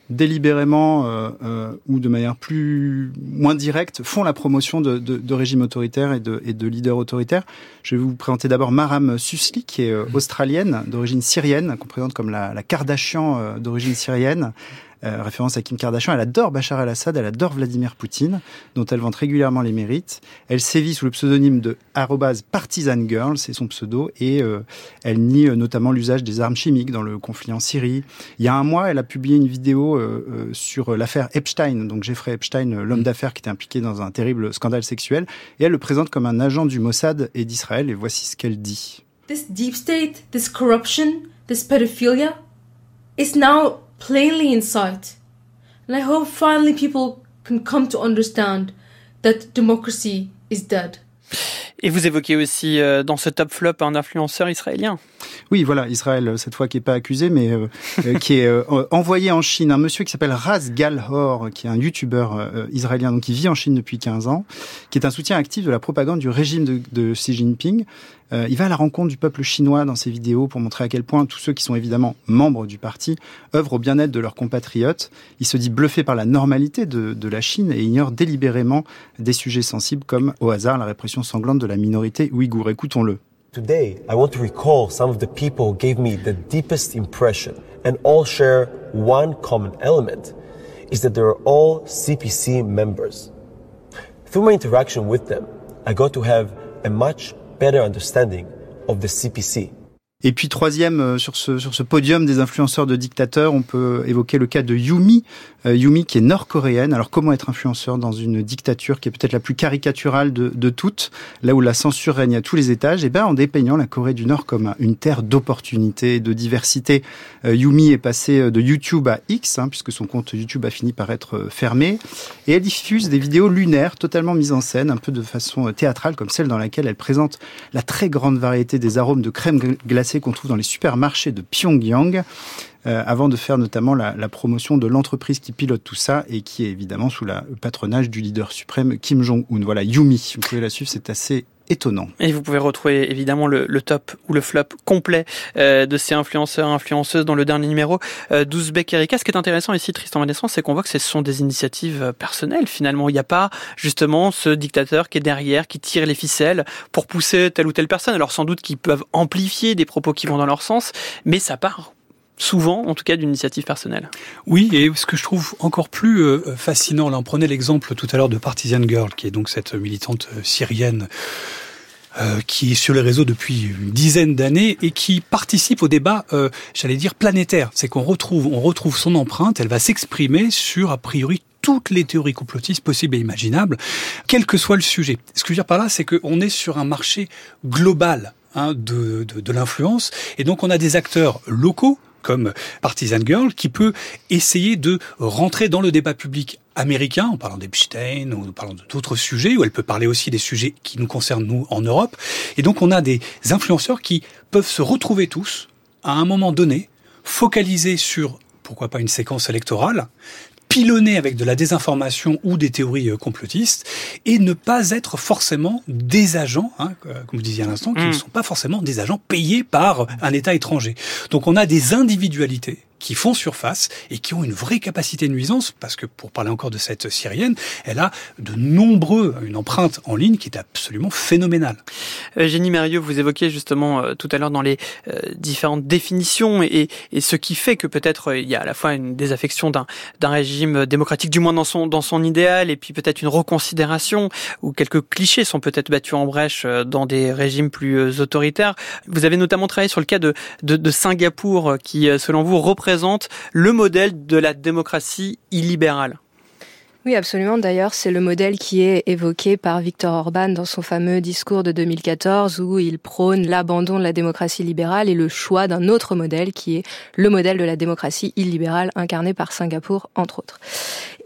délibérément euh, euh, ou de manière plus moins directe, font la promotion de, de, de régimes autoritaires et de, et de leaders autoritaires. Je vais vous présenter d'abord Maram Susli, qui est euh, australienne, d'origine syrienne, qu'on présente comme la, la Kardashian euh, d'origine syrienne. Euh, référence à Kim Kardashian. Elle adore Bachar el-Assad, elle adore Vladimir Poutine, dont elle vante régulièrement les mérites. Elle sévit sous le pseudonyme de partisan girl, c'est son pseudo, et euh, elle nie euh, notamment l'usage des armes chimiques dans le conflit en Syrie. Il y a un mois, elle a publié une vidéo euh, euh, sur l'affaire Epstein, donc Jeffrey Epstein, euh, l'homme d'affaires qui était impliqué dans un terrible scandale sexuel, et elle le présente comme un agent du Mossad et d'Israël, et voici ce qu'elle dit. This deep state, this corruption, this pedophilia is now plainly in sight. And I hope finally people can come to understand that democracy is dead. Et vous évoquez aussi euh, dans ce top flop un influenceur israélien. Oui, voilà, Israël, euh, cette fois qui est pas accusé, mais euh, euh, qui est euh, envoyé en Chine. Un monsieur qui s'appelle Raz Galhor, qui est un youtubeur euh, israélien, donc qui vit en Chine depuis 15 ans, qui est un soutien actif de la propagande du régime de, de Xi Jinping. Il va à la rencontre du peuple chinois dans ses vidéos pour montrer à quel point tous ceux qui sont évidemment membres du parti œuvrent au bien-être de leurs compatriotes. Il se dit bluffé par la normalité de, de la Chine et ignore délibérément des sujets sensibles comme, au hasard, la répression sanglante de la minorité ouïghour. Écoutons-le. Today, I want to recall some of the people who gave me the deepest impression and all share one common element is that they are all CPC members. Through my interaction with them, I got to have a much better understanding of the CPC. Et puis troisième euh, sur ce sur ce podium des influenceurs de dictateurs, on peut évoquer le cas de Yumi, Euh, Yumi qui est nord-coréenne. Alors comment être influenceur dans une dictature qui est peut-être la plus caricaturale de, de toutes, là où la censure règne à tous les étages? Et ben en dépeignant la Corée du Nord comme une terre d'opportunités, de diversité. Euh, Yumi est passée de YouTube à X, hein, puisque son compte YouTube a fini par être euh, fermé, et elle diffuse des vidéos lunaires totalement mises en scène, un peu de façon euh, théâtrale, comme celle dans laquelle elle présente la très grande variété des arômes de crème gl- glacée qu'on trouve dans les supermarchés de Pyongyang. Euh, avant de faire notamment la, la promotion de l'entreprise qui pilote tout ça et qui est évidemment sous le patronage du leader suprême Kim Jong-un. Voilà, Yumi, vous pouvez la suivre, c'est assez Et vous pouvez retrouver évidemment le, le top ou le flop complet euh, de ces influenceurs influenceuses dans le dernier numéro euh, d'Ouzbek Erika. Ce qui est intéressant ici, Tristan Vanessant, c'est qu'on voit que ce sont des initiatives euh, personnelles finalement. Il n'y a pas justement ce dictateur qui est derrière, qui tire les ficelles pour pousser telle ou telle personne. Alors sans doute qu'ils peuvent amplifier des propos qui vont dans leur sens, mais ça part souvent, en tout cas, d'une initiative personnelle. Oui, et ce que je trouve encore plus euh, fascinant, là, on prenait l'exemple tout à l'heure de Partisan Girl, qui est donc cette militante euh, syrienne euh, qui est sur les réseaux depuis une dizaine d'années et qui participe au débat, euh, j'allais dire planétaire. C'est qu'on retrouve, on retrouve son empreinte. Elle va s'exprimer sur a priori toutes les théories complotistes possibles et imaginables, quel que soit le sujet. Ce que je veux dire par là, c'est qu'on est sur un marché global hein, de, de, de l'influence, et donc on a des acteurs locaux comme Partisan Girl, qui peut essayer de rentrer dans le débat public américain, en parlant d'Epstein ou en parlant d'autres sujets, où elle peut parler aussi des sujets qui nous concernent nous en Europe. Et donc on a des influenceurs qui peuvent se retrouver tous à un moment donné, focalisés sur pourquoi pas une séquence électorale, pilonner avec de la désinformation ou des théories euh, complotistes et ne pas être forcément des agents, hein, comme vous disiez à l'instant, qui Mm. ne sont pas forcément des agents payés par un État étranger. Donc on a des individualités qui font surface et qui ont une vraie capacité de nuisance, parce que pour parler encore de cette Syrienne, elle a de nombreux, une empreinte en ligne qui est absolument phénoménale. Euh, Jenny Mérieux, vous évoquiez justement euh, tout à l'heure dans les euh, différentes définitions et, et ce qui fait que peut-être euh, il y a à la fois une désaffection d'un d'un régime démocratique, du moins dans son dans son idéal, et puis peut-être une reconsidération où quelques clichés sont peut-être battus en brèche euh, dans des régimes plus euh, autoritaires. Vous avez notamment travaillé sur le cas de de, de Singapour, euh, qui euh, selon vous représente le modèle de la démocratie illibérale. Oui, absolument. D'ailleurs, c'est le modèle qui est évoqué par Viktor Orban dans son fameux discours de 2014 où il prône l'abandon de la démocratie libérale et le choix d'un autre modèle qui est le modèle de la démocratie illibérale incarné par Singapour, entre autres.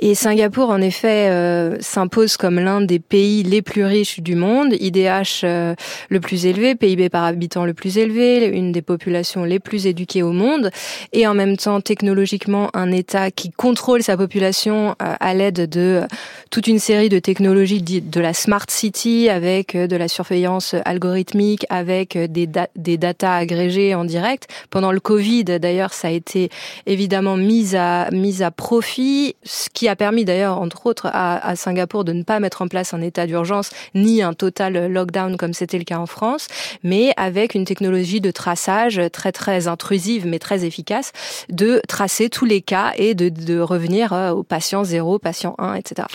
Et Singapour, en effet, euh, s'impose comme l'un des pays les plus riches du monde, IDH euh, le plus élevé, PIB par habitant le plus élevé, une des populations les plus éduquées au monde, et en même temps technologiquement un État qui contrôle sa population euh, à l'aide de toute une série de technologies de la smart city avec de la surveillance algorithmique, avec des, da- des data agrégées en direct. Pendant le Covid, d'ailleurs, ça a été évidemment mis à, mis à profit, ce qui a permis d'ailleurs, entre autres, à, Singapour de ne pas mettre en place un état d'urgence ni un total lockdown comme c'était le cas en France, mais avec une technologie de traçage très très intrusive mais très efficace, de tracer tous les cas et de, revenir euh, au patient 0, patient 1, etc.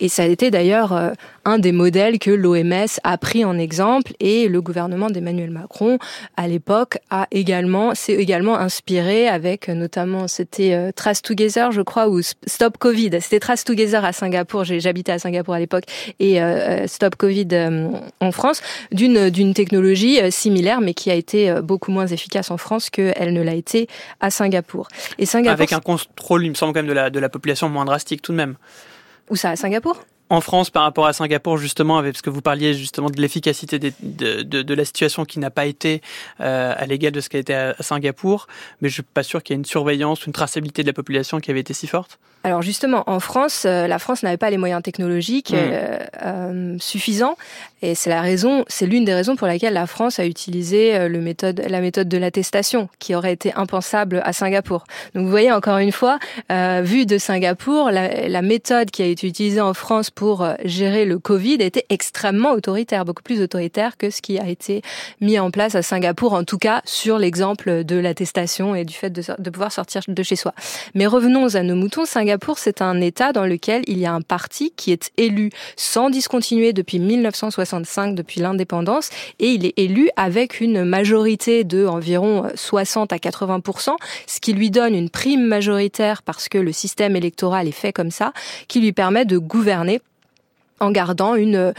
Et ça a été d'ailleurs euh, un des modèles que l'OMS a pris en exemple et le gouvernement d'Emmanuel Macron à l'époque a également s'est également inspiré avec notamment c'était euh, Trace Together je crois ou Stop Covid c'était Trace Together à Singapour. J'habitais à Singapour à l'époque. Et euh, Stop Covid euh, en France d'une d'une technologie euh, similaire mais qui a été euh, beaucoup moins efficace en France qu'elle ne l'a été à Singapour. Et Singapour Avec un contrôle, il me semble quand même, de la, de la population moins drastique tout de même. où ça à Singapour? En France, par rapport à Singapour, justement, avec parce que vous parliez justement de l'efficacité de, de, de la situation qui n'a pas été euh, à l'égal de ce qu'a été à à Singapour, mais je suis pas sûr qu'il y ait une surveillance, une traçabilité de la population qui avait été si forte. Alors justement, en France, euh, la France n'avait pas les moyens technologiques Mm. euh, euh, suffisants, et c'est la raison, c'est l'une des raisons pour laquelle la France a utilisé le méthode, la méthode de l'attestation, qui aurait été impensable à Singapour. Donc vous voyez encore une fois, vu de Singapour, la, la méthode qui a été utilisée en France pour gérer le Covid était extrêmement autoritaire, beaucoup plus autoritaire que ce qui a été mis en place à Singapour, en tout cas sur l'exemple de l'attestation et du fait de, de pouvoir sortir de chez soi. Mais revenons à nos moutons. Singapour, c'est un État dans lequel il y a un parti qui est élu sans discontinuer depuis 1965, depuis l'indépendance, et il est élu avec une majorité de environ 60 à 80 ce qui lui donne une prime majoritaire parce que le système électoral est fait comme ça, qui lui permet de gouverner en gardant une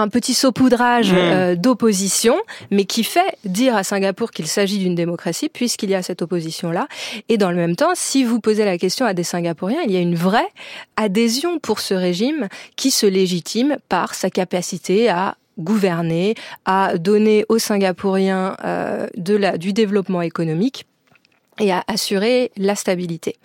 un petit saupoudrage Mmh. euh, d'opposition, mais qui fait dire à Singapour qu'il s'agit d'une démocratie, puisqu'il y a cette opposition-là. Et dans le même temps, si vous posez la question à des Singapouriens, il y a une vraie adhésion pour ce régime qui se légitime par sa capacité à gouverner, à donner aux Singapouriens de la, du développement économique et à assurer la stabilité.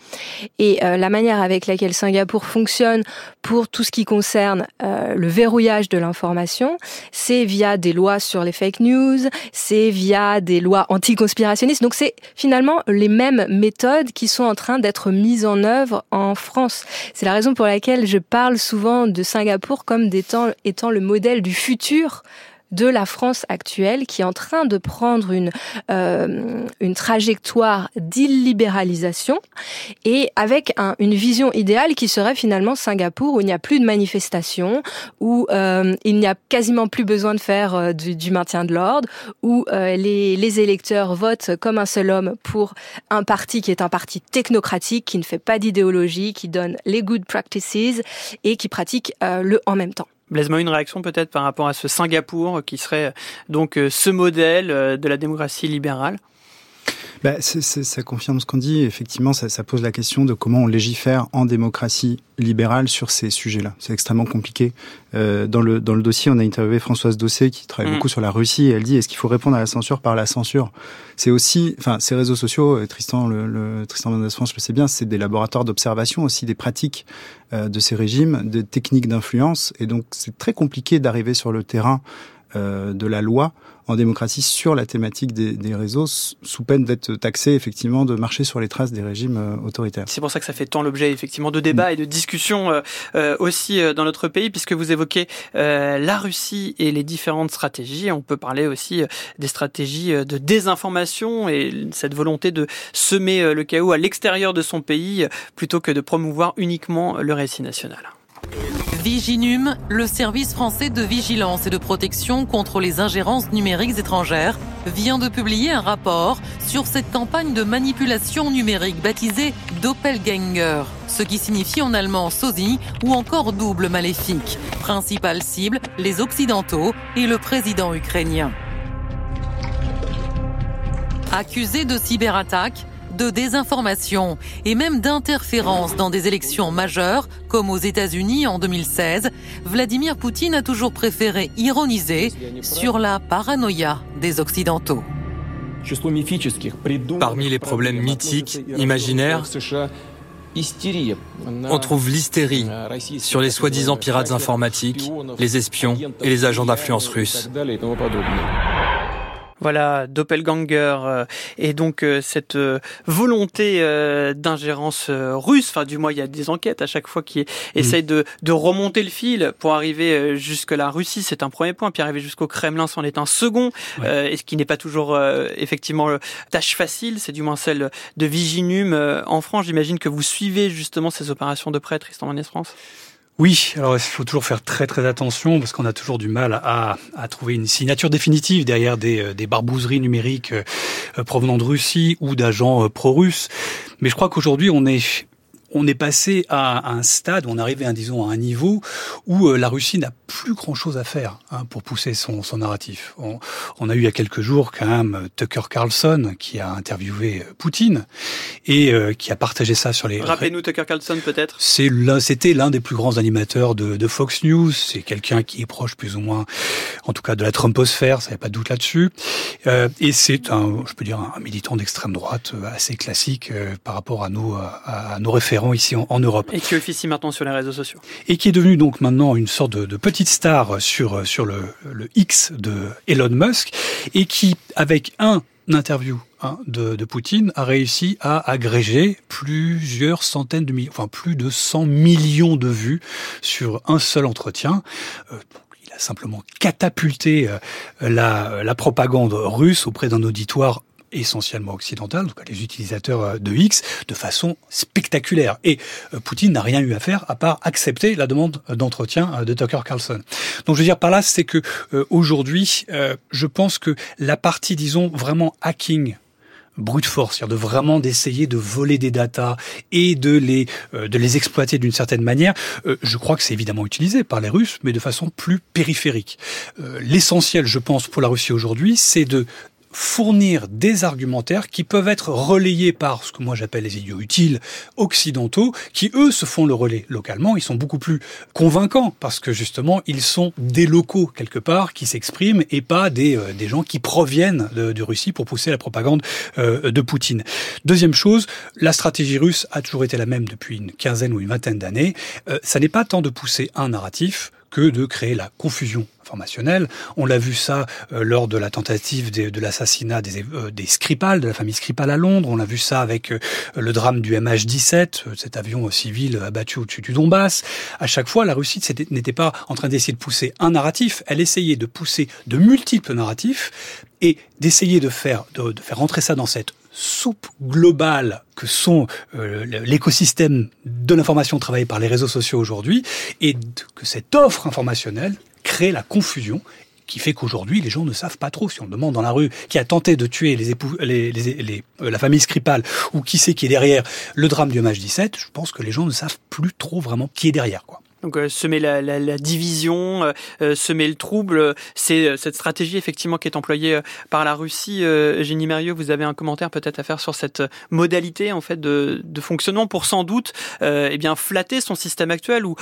Et euh, la manière avec laquelle Singapour fonctionne pour tout ce qui concerne euh, le verrouillage de l'information, c'est via des lois sur les fake news, c'est via des lois anticonspirationnistes. Donc c'est finalement les mêmes méthodes qui sont en train d'être mises en œuvre en France. C'est la raison pour laquelle je parle souvent de Singapour comme étant, étant le modèle du futur de la France actuelle qui est en train de prendre une, euh, une trajectoire d'illibéralisation et avec un, une vision idéale qui serait finalement Singapour où il n'y a plus de manifestations, où euh, il n'y a quasiment plus besoin de faire euh, du, du, maintien de l'ordre, où euh, les, les électeurs votent comme un seul homme pour un parti qui est un parti technocratique, qui ne fait pas d'idéologie, qui donne les good practices et qui pratique euh, le en même temps. Blaise une réaction peut-être par rapport à ce Singapour qui serait donc euh, ce modèle euh, de la démocratie libérale? Bah, ça confirme ce qu'on dit. Effectivement, ça, ça, pose la question de comment on légifère en démocratie libérale sur ces sujets-là. C'est extrêmement compliqué. Euh, dans, le, dans le dossier, on a interviewé Françoise Dossé qui travaille mmh. beaucoup sur la Russie et elle dit est-ce qu'il faut répondre à la censure par la censure? C'est aussi, enfin, ces réseaux sociaux, et Tristan, le, le Tristan Mendes France le sait bien, c'est des laboratoires d'observation aussi des pratiques euh, de ces régimes, des techniques d'influence. Et donc, c'est très compliqué d'arriver sur le terrain euh, de la loi en démocratie sur la thématique des, des réseaux, sous peine d'être taxé effectivement de marcher sur les traces des régimes euh, autoritaires. C'est pour ça que ça fait tant l'objet effectivement de débats et de discussions euh, euh aussi euh, dans notre pays, puisque vous évoquez euh, la Russie et les différentes stratégies. On peut parler aussi des stratégies de désinformation et cette volonté de semer le chaos à l'extérieur de son pays plutôt que de promouvoir uniquement le récit national. Viginum, le service français de vigilance et de protection contre les ingérences numériques étrangères, vient de publier un rapport sur cette campagne de manipulation numérique baptisée Doppelganger, ce qui signifie en allemand sosie ou encore double maléfique. Principale cible, les Occidentaux et le président ukrainien. Accusé de cyberattaque, de désinformation et même d'interférence dans des élections majeures, comme aux États-Unis en 2016, Vladimir Poutine a toujours préféré ironiser sur la paranoïa des Occidentaux. Parmi les problèmes mythiques, imaginaires, on trouve l'hystérie sur les soi-disant pirates informatiques, les espions et les agents d'influence russes. Voilà, Doppelganger euh, et donc euh, cette euh, volonté d'ingérence russe. Enfin, du moins, il y a des enquêtes à chaque fois qui mm. essayent de, de, remonter le fil pour arriver jusque la Russie. C'est un premier point. Puis arriver jusqu'au Kremlin, c'en est un second. Ouais. et ce qui n'est pas toujours effectivement tâche facile. C'est du moins celle de Viginum en France. J'imagine que vous suivez justement ces opérations de près, Tristan Manès France? Oui, alors il faut toujours faire très très attention parce qu'on a toujours du mal à, à trouver une signature définitive derrière des, euh, des barbouzeries numériques euh, provenant de Russie ou d'agents euh, pro-russes. Mais je crois qu'aujourd'hui on est on est passé à un stade, on est arrivé, à, disons, à un niveau où euh, la Russie n'a plus grand-chose à faire hein, pour pousser son, son narratif. On, on, a eu il y a quelques jours quand même Tucker Carlson qui a interviewé euh, Poutine et euh, qui a partagé ça sur les. Rappelez-nous Tucker Carlson peut-être. C'est l'un, c'était l'un des plus grands animateurs de, de Fox News. C'est quelqu'un qui est proche plus ou moins, en tout cas, de la Trumposphère. Ça n'y a pas de doute là-dessus. Euh, et c'est un, je peux dire, un militant d'extrême droite assez classique euh, par rapport à nos, à, à nos ici en, en, Europe. Et qui officie maintenant sur les réseaux sociaux. Et qui est devenu donc maintenant une sorte de, de petite star sur, sur le, le, X de Elon Musk et qui, avec un interview hein, de, de, Poutine, a réussi à agréger plusieurs centaines de millions, enfin plus de 100 millions de vues sur un seul entretien. Euh, il a simplement catapulté euh, la, la propagande russe auprès d'un auditoire essentiellement occidentale, en tout cas les utilisateurs euh, de X, de façon spectaculaire. Et euh, Poutine n'a rien eu à faire à part accepter la demande d'entretien euh, de Tucker Carlson. Donc je veux dire par là, c'est que aujourd'hui, je pense que la partie, disons, vraiment hacking brute force, c'est-à-dire de vraiment d'essayer de voler des datas et de les de les exploiter d'une certaine manière. je crois que c'est évidemment utilisé par les Russes, mais de façon plus périphérique. L'essentiel, je pense, pour la Russie aujourd'hui, c'est de fournir des argumentaires qui peuvent être relayés par ce que moi j'appelle les idiots utiles occidentaux, qui eux se font le relais localement. Ils sont beaucoup plus convaincants parce que justement ils sont des locaux quelque part qui s'expriment et pas des, euh, gens qui proviennent de, de, Russie pour pousser la propagande euh, de Poutine. Deuxième chose, la stratégie russe a toujours été la même depuis une quinzaine ou une vingtaine d'années. Euh, ça n'est pas tant de pousser un narratif que de créer la confusion informationnelle. On l'a vu ça euh, lors de la tentative de, l'assassinat des, euh, des Skripal, de la famille Skripal à Londres. On l'a vu ça avec euh, le drame du MH17, euh, cet avion civil abattu au-dessus du Donbass. À chaque fois, la Russie n'était pas en train d'essayer de pousser un narratif, elle essayait de pousser de multiples narratifs et d'essayer de faire, de, de faire rentrer ça dans cette soupe globale que sont euh, l'écosystème de l'information travaillé par les réseaux sociaux aujourd'hui et que cette offre informationnelle crée la confusion qui fait qu'aujourd'hui les gens ne savent pas trop si on demande dans la rue qui a tenté de tuer les époux, les, les, les, euh, la famille Skripal ou qui c'est qui est derrière le drame du MH17, je pense que les gens ne savent plus trop vraiment qui est derrière quoi. Donc euh, semer la, la, division, euh, euh semer le trouble, c'est cette stratégie effectivement qui est employée par la Russie. Génie Mérieux, vous avez un commentaire peut-être à faire sur cette modalité en fait de, fonctionnement pour sans doute eh bien flatter son système actuel ou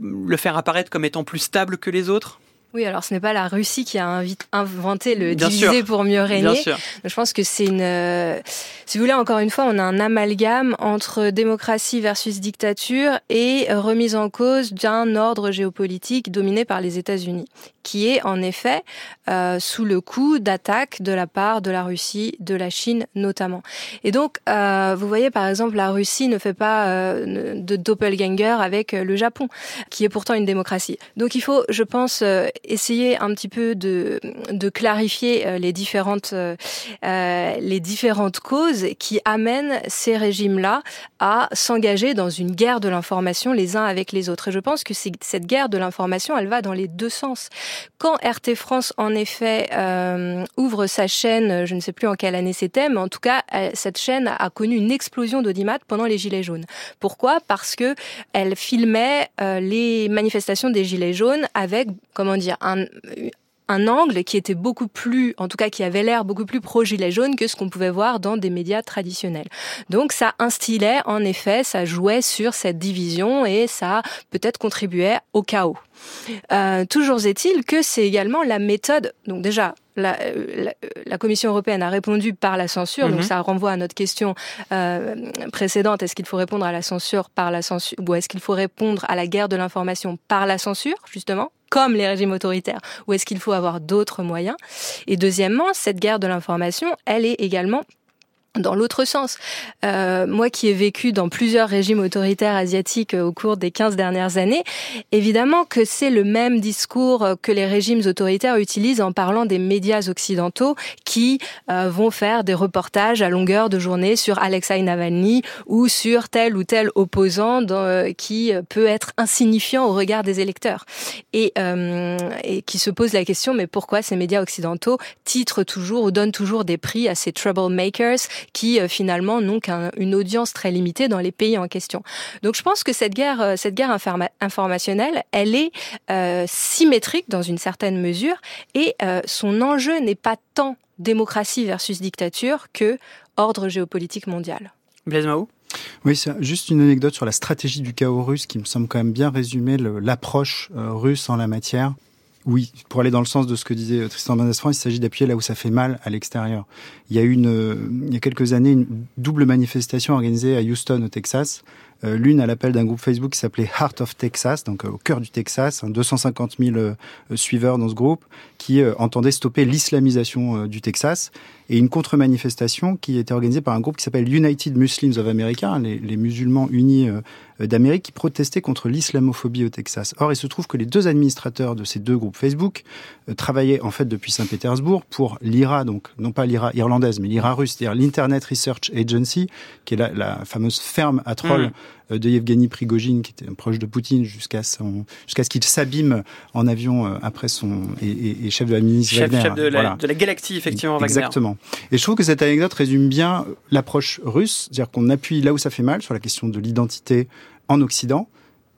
le faire apparaître comme étant plus stable que les autres? Oui, alors ce n'est pas la Russie qui a inventé le Bien diviser sûr. pour mieux régner. Je pense que c'est une. Euh, si vous voulez, encore une fois, on a un amalgame entre démocratie versus dictature et remise en cause d'un ordre géopolitique dominé par les États-Unis, qui est en effet euh, sous le coup d'attaques de la part de la Russie, de la Chine notamment. Et donc, euh, vous voyez par exemple, la Russie ne fait pas euh, de doppelganger avec le Japon, qui est pourtant une démocratie. Donc il faut, je pense, essayer un petit peu de, de clarifier euh, les différentes, euh, les différentes causes qui amènent ces régimes-là à s'engager dans une guerre de l'information les uns avec les autres. Et je pense que cette guerre de l'information, elle va dans les deux sens. Quand RT France, en effet, euh, ouvre sa chaîne, je ne sais plus en quelle année c'était, mais en tout cas, cette chaîne a connu une explosion d'audimat pendant les Gilets jaunes. Pourquoi? Parce que elle filmait euh, les manifestations des Gilets jaunes avec, comment dire, un, un angle qui était beaucoup plus, en tout cas qui avait l'air beaucoup plus pro-gilet jaune que ce qu'on pouvait voir dans des médias traditionnels. Donc ça instillait, en effet, ça jouait sur cette division et ça peut-être contribuait au chaos. Euh, toujours est-il que c'est également la méthode, donc déjà la, la, la, Commission européenne a répondu par la censure, donc ça renvoie à notre question euh, précédente est-ce qu'il faut répondre à la censure par la censure ou est-ce qu'il faut répondre à la guerre de l'information par la censure justement? Comme les régimes autoritaires ou est-ce qu'il faut avoir d'autres moyens? Et deuxièmement, cette guerre de l'information, elle est également dans l'autre sens. Euh, moi qui ai vécu dans plusieurs régimes autoritaires asiatiques au cours des 15 dernières années, évidemment que c'est le même discours que les régimes autoritaires utilisent en parlant des médias occidentaux qui euh, vont faire des reportages à longueur de journée sur Alexei Navalny ou sur tel ou tel opposant euh, qui peut être insignifiant au regard des électeurs. Et, euh, et qui se pose la question, mais pourquoi ces médias occidentaux titrent toujours ou donnent toujours des prix à ces troublemakers qui euh, finalement n'ont qu'une audience très limitée dans les pays en question. Donc je pense que cette guerre, euh, cette guerre informationnelle, elle est euh, symétrique dans une certaine mesure et euh, son enjeu n'est pas tant démocratie versus dictature que ordre géopolitique mondial. Blaise Mahou oui, c'est juste une anecdote sur la stratégie du chaos russe qui me semble quand même bien résumer l'approche euh, russe en la matière. Oui, pour aller dans le sens de ce que disait euh, Tristan Bendesfran, il s'agit d'appuyer là où ça fait mal à l'extérieur. Il y a eu une, euh, il y a quelques années une double manifestation organisée à Houston, au Texas. Euh, L'une à l'appel d'un groupe Facebook qui s'appelait Heart of Texas, donc au cœur du Texas, hein, 250 000 euh, suiveurs dans ce groupe, qui euh, entendait stopper l'islamisation du Texas, et une contre-manifestation qui était organisée par un groupe qui s'appelle United Muslims of America, hein, les, musulmans unis d'Amérique qui protestaient contre l'islamophobie au Texas. Or, il se trouve que les deux administrateurs de ces deux groupes Facebook euh, travaillaient en fait depuis Saint-Pétersbourg pour l'IRA, donc non pas l'IRA irlandaise, mais l'IRA russe, c'est-à-dire l'Internet Research Agency, qui est la, la fameuse ferme à trolls mmh. De Yevgeny Prigogine, qui était proche de Poutine jusqu'à son jusqu'à ce qu'il s'abîme en avion après son et, et, et chef de la ministre chef, Wagner. Chef de, la, voilà. de la galaxie, effectivement, Exactement. Wagner. Et je trouve que cette anecdote résume bien l'approche russe, c'est-à-dire qu'on appuie là où ça fait mal sur la question de l'identité en Occident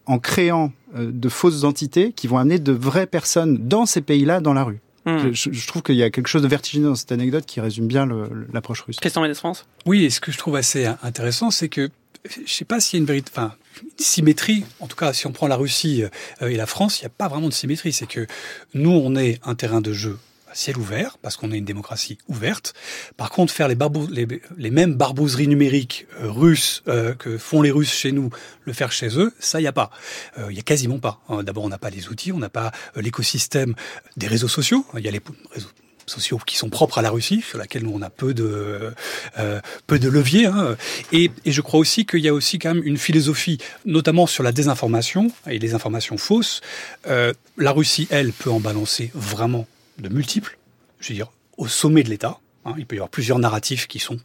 en créant euh, de fausses entités qui vont amener de vraies personnes dans ces pays-là dans la rue. Je, je, trouve qu'il y a quelque chose de vertigineux dans cette anecdote qui résume bien l'approche russe. Christian Ménès France? Oui, et ce que je trouve assez intéressant, c'est que je sais pas s'il y a une véritable, enfin, symétrie. En tout cas, si on prend la Russie euh, et la France, il n'y a pas vraiment de symétrie. C'est que nous, on est un terrain de jeu à ciel ouvert, parce qu'on est une démocratie ouverte. Par contre, faire les mêmes barbouzeries numériques euh, russes euh, que font les Russes chez nous, le faire chez eux, ça, il n'y a pas. Il n'y a quasiment pas. D'abord, on n'a pas les outils, on n'a pas l'écosystème des réseaux sociaux. Il y a les réseaux sociaux qui sont propres à la Russie, sur laquelle on a peu de euh, peu de leviers. Hein. Et, et, je crois aussi qu'il y a aussi quand même une philosophie, notamment sur la désinformation et les informations fausses. Euh, la Russie, elle, peut en balancer vraiment de multiples. Je veux dire, au sommet de l'État. Hein. il peut y avoir plusieurs narratifs qui sont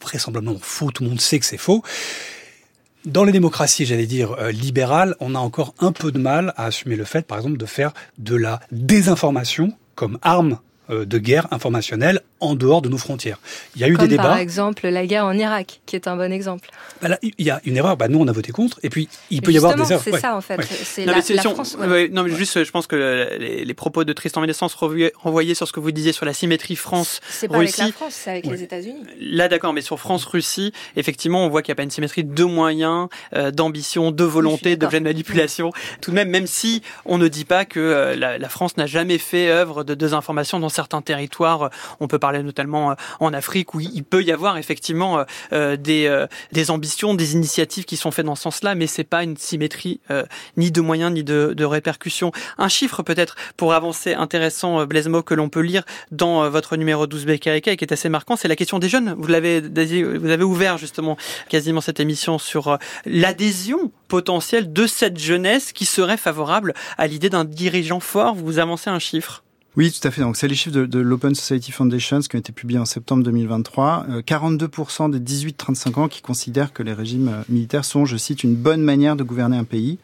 vraisemblablement faux. Tout le monde sait que c'est faux. Dans les démocraties, j'allais dire euh, libérales, on a encore un peu de mal à assumer le fait, par exemple, de faire de la désinformation comme arme de guerre informationnelle en dehors de nos frontières. Il y a eu des débats. Par exemple, la guerre en Irak, qui est un bon exemple. Bah là, il y a une erreur. Bah, nous, on a voté contre. Et puis, il peut y avoir des erreurs. C'est ça, en fait. C'est la, France. non, mais juste, je pense que les, propos de Tristan Médessence renvoyaient sur ce que vous disiez sur la symétrie France-Russie. C'est pas avec la France, c'est avec les États-Unis. Là, d'accord, mais sur France-Russie, effectivement, on voit qu'il n'y a pas une symétrie de moyens, euh, d'ambition, de volonté, d'objet de manipulation. Tout de même, même si on ne dit pas que euh, la, la France n'a jamais fait œuvre de désinformation dans certains territoires, on peut parler notamment euh, en Afrique où il peut y avoir effectivement euh, euh, des, des ambitions, des initiatives qui sont faites dans ce sens-là, mais c'est pas une symétrie ni de moyens ni de, de répercussions. Un chiffre peut-être pour avancer intéressant, Blaisemo, que l'on peut lire dans votre numéro 12 Beccarica et qui est assez marquant, c'est la question des jeunes. Vous l'avez vous avez ouvert justement quasiment cette émission sur l'adhésion potentielle de cette jeunesse qui serait favorable à l'idée d'un dirigeant fort. Vous avancez un chiffre. Oui, tout à fait. Donc, c'est les chiffres de, l'Open Society Foundation qui ont été publiés en septembre 2023. 42% euh, des 18-35 ans qui considèrent que les régimes euh, militaires sont, je cite, une bonne manière de gouverner un pays.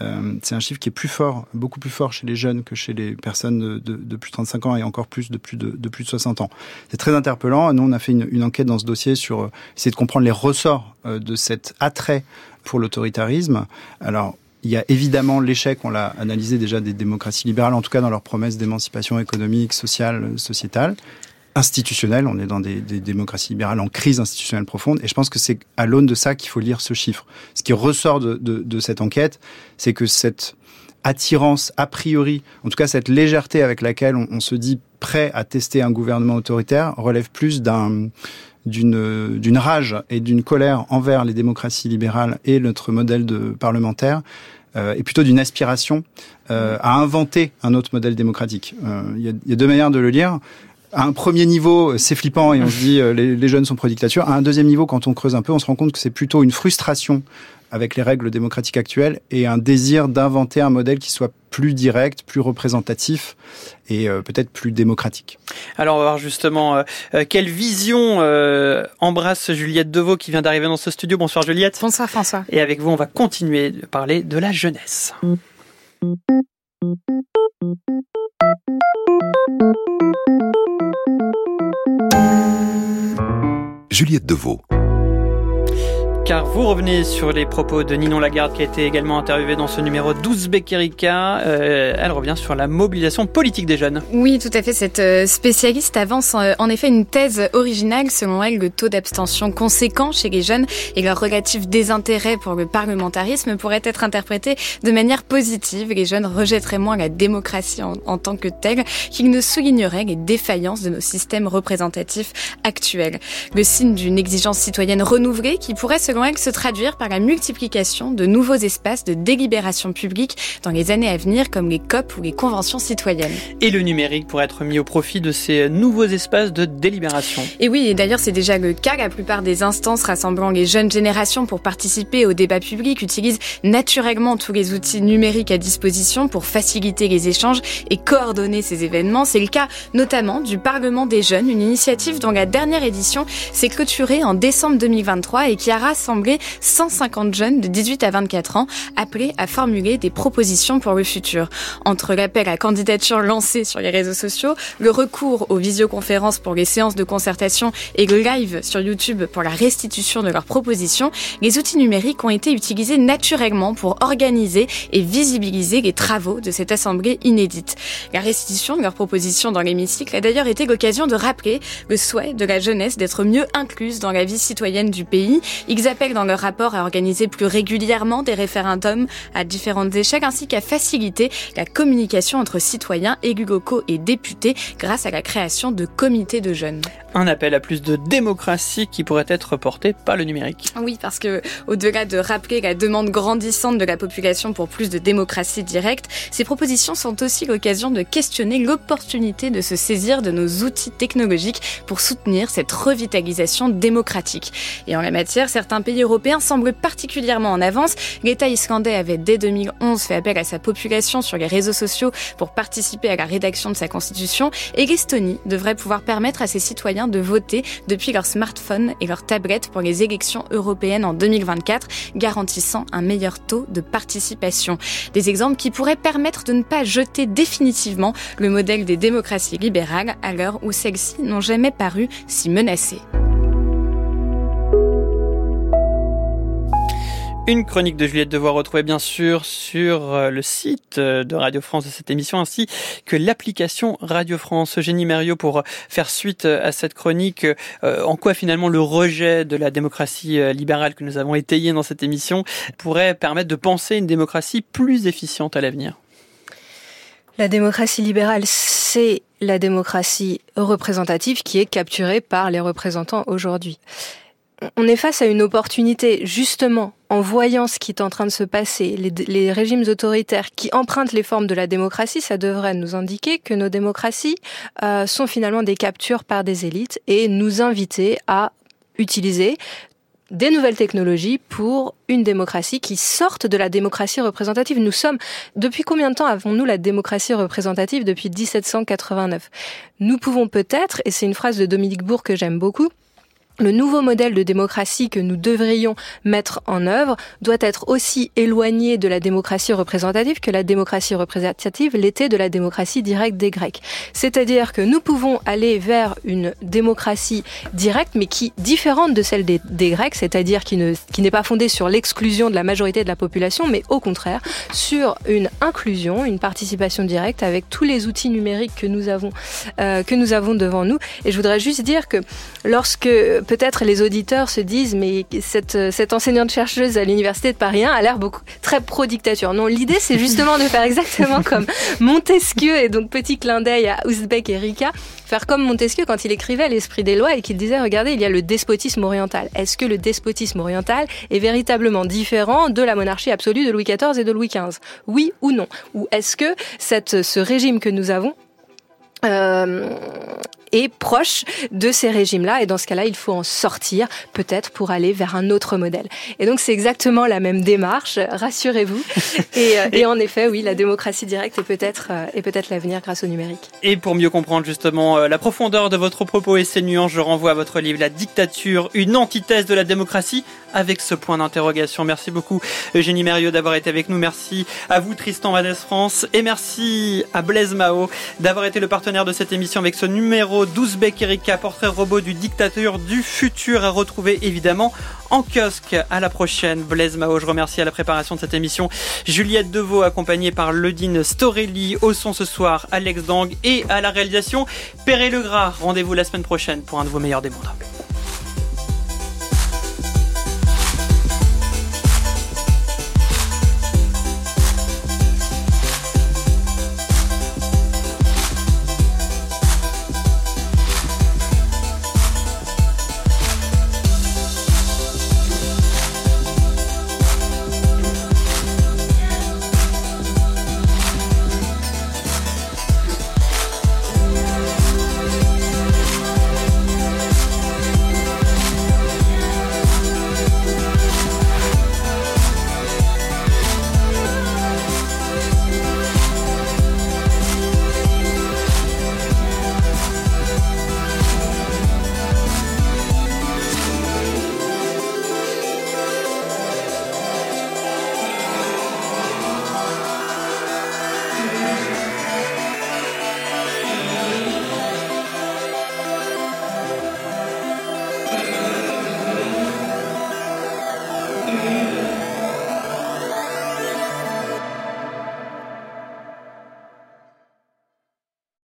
Euh, c'est un chiffre qui est plus fort, beaucoup plus fort chez les jeunes que chez les personnes de, plus de 35 ans et encore plus de plus de, plus de 60 ans. C'est très interpellant. Nous, on a fait une, une, enquête dans ce dossier sur essayer de comprendre les ressorts de cet attrait pour l'autoritarisme. Alors, il y a évidemment l'échec, on l'a analysé déjà, des démocraties libérales, en tout cas dans leurs promesses d'émancipation économique, sociale, sociétale, institutionnelle. On est dans des, démocraties libérales en crise institutionnelle profonde. Et je pense que c'est à l'aune de ça qu'il faut lire ce chiffre. Ce qui ressort de, cette enquête, c'est que cette attirance a priori, en tout cas cette légèreté avec laquelle on se dit prêt à tester un gouvernement autoritaire, relève plus d'un d'une rage et d'une colère envers les démocraties libérales et notre modèle de parlementaire euh, et plutôt d'une aspiration euh, à inventer un autre modèle démocratique. Euh, il y, a, y, a, deux manières de le lire. À un premier niveau, c'est flippant et on se dit les, les jeunes sont pro-dictature. À un deuxième niveau, quand on creuse un peu, on se rend compte que c'est plutôt une frustration avec les règles démocratiques actuelles et un désir d'inventer un modèle qui soit plus direct, plus représentatif et euh, peut-être plus démocratique. Alors on va voir justement euh, euh quelle vision euh, embrasse Juliette Deveau qui vient d'arriver dans ce studio. Bonsoir Juliette. Bonsoir François. Et avec vous on va continuer de parler de la jeunesse. Juliette Deveau car vous revenez sur les propos de Ninon Lagarde qui a été également interviewée dans ce numéro 12 Beckerica. Euh, elle revient sur la mobilisation politique des jeunes. Oui, tout à fait. Cette euh, spécialiste avance euh, en effet une thèse originale. Selon elle, le taux d'abstention conséquent chez les jeunes et leur relatif désintérêt pour le parlementarisme pourrait être interprété de manière positive. Les jeunes rejetteraient moins la démocratie en, en tant que telle qu'ils ne souligneraient les défaillances de nos systèmes représentatifs actuels. Le signe d'une exigence citoyenne renouvelée qui pourrait, selon elle, se traduire par la multiplication de nouveaux espaces de délibération publique dans les années à venir, comme les COP ou les conventions citoyennes. Et le numérique pourrait être mis au profit de ces nouveaux espaces de délibération. Et oui, et d'ailleurs c'est déjà le cas. La plupart des instances rassemblant les jeunes générations pour participer au débat public utilisent naturellement tous les outils numériques à disposition pour faciliter les échanges et coordonner ces événements. C'est le cas notamment du Parlement des jeunes, une initiative dont la dernière édition s'est clôturée en décembre 2023 et qui a rassemblé rassemblé 150 jeunes de 18 à 24 ans appelés à formuler des propositions pour le futur. Entre l'appel à candidature lancé sur les réseaux sociaux, le recours aux visioconférences pour les séances de concertation et le live sur YouTube pour la restitution de leurs propositions, les outils numériques ont été utilisés naturellement pour organiser et visibiliser les travaux de cette assemblée inédite. La restitution de leurs propositions dans l'hémicycle a d'ailleurs été l'occasion de rappeler le souhait de la jeunesse d'être mieux incluse dans la vie citoyenne du pays. Ils appellent dans leur rapport à organiser plus régulièrement des référendums à différentes échelles ainsi qu'à faciliter la communication entre citoyens, élus locaux et députés grâce à la création de comités de jeunes. Un appel à plus de démocratie qui pourrait être porté par le numérique. Oui, parce que au-delà de rappeler la demande grandissante de la population pour plus de démocratie directe, ces propositions sont aussi l'occasion de questionner l'opportunité de se saisir de nos outils technologiques pour soutenir cette revitalisation démocratique. Et en la matière, certains pays européens semblent particulièrement en avance. L'État islandais avait dès 2011 fait appel à sa population sur les réseaux sociaux pour participer à la rédaction de sa constitution et l'Estonie devrait pouvoir permettre à ses citoyens de voter depuis leur smartphone et leur tablette pour les élections européennes en 2024, garantissant un meilleur taux de participation. Des exemples qui pourraient permettre de ne pas jeter définitivement le modèle des démocraties libérales à l'heure où celles-ci n'ont jamais paru si menacées. Une chronique de Juliette Devoir retrouvée bien sûr sur euh, le site euh, de Radio France de cette émission ainsi que l'application Radio France. Eugénie Mériot pour faire suite euh, à cette chronique, en quoi finalement le rejet de la démocratie libérale que nous avons étayé dans cette émission pourrait permettre de penser une démocratie plus efficiente à l'avenir? La démocratie libérale, c'est la démocratie représentative qui est capturée par les représentants aujourd'hui on est face à une opportunité, justement, en voyant ce qui est en train de se passer, les, régimes autoritaires qui empruntent les formes de la démocratie, ça devrait nous indiquer que nos démocraties euh, sont finalement des captures par des élites et nous inviter à utiliser des nouvelles technologies pour une démocratie qui sorte de la démocratie représentative. Nous sommes, depuis combien de temps avons-nous la démocratie représentative? Depuis 1789. Nous pouvons peut-être, et c'est une phrase de Dominique Bourg que j'aime beaucoup, le nouveau modèle de démocratie que nous devrions mettre en œuvre doit être aussi éloigné de la démocratie représentative que la démocratie représentative l'était de la démocratie directe des Grecs. C'est-à-dire que nous pouvons aller vers une démocratie directe, mais qui différente de celle des, Grecs, c'est-à-dire qui ne qui n'est pas fondée sur l'exclusion de la majorité de la population, mais au contraire sur une inclusion, une participation directe avec tous les outils numériques que nous avons euh, que nous avons devant nous. Et je voudrais juste dire que lorsque peut-être les auditeurs se disent mais cette, cette enseignante chercheuse à l'université de Paris 1 a l'air beaucoup très pro-dictature. Non, l'idée c'est justement de faire exactement comme Montesquieu et donc petit clin d'œil à Ouzbek et Rika, faire comme Montesquieu quand il écrivait l'esprit des lois et qu'il disait regardez il y a le despotisme oriental. Est-ce que le despotisme oriental est véritablement différent de la monarchie absolue de Louis XIV et de Louis XV Oui ou non? Ou est-ce que ce régime que nous avons euh, est proche de ces régimes-là. Et dans ce cas-là, il faut en sortir, peut-être pour aller vers un autre modèle. Et donc, c'est exactement la même démarche, rassurez-vous. et, euh, et, en effet, oui, la démocratie directe est peut-être euh, est peut-être l'avenir grâce au numérique. Et pour mieux comprendre justement euh, la profondeur de votre propos et ses nuances, je renvoie à votre livre La dictature, une antithèse de la démocratie, avec ce point d'interrogation. Merci beaucoup, Eugénie Mériot, d'avoir été avec nous. Merci à vous, Tristan Vanès France. Et merci à Blaise Mao d'avoir été le partenaire de cette émission avec ce numéro 12 Erika, portrait robot du dictateur du futur à retrouver évidemment en kiosque. À la prochaine, Blaise Mao. Je remercie à la préparation de cette émission Juliette Deveau, accompagnée par Ledine Storelli, au son ce soir, Alex Dang et à la réalisation Perret Legras. Rendez-vous la semaine prochaine pour un de vos meilleurs des mondes.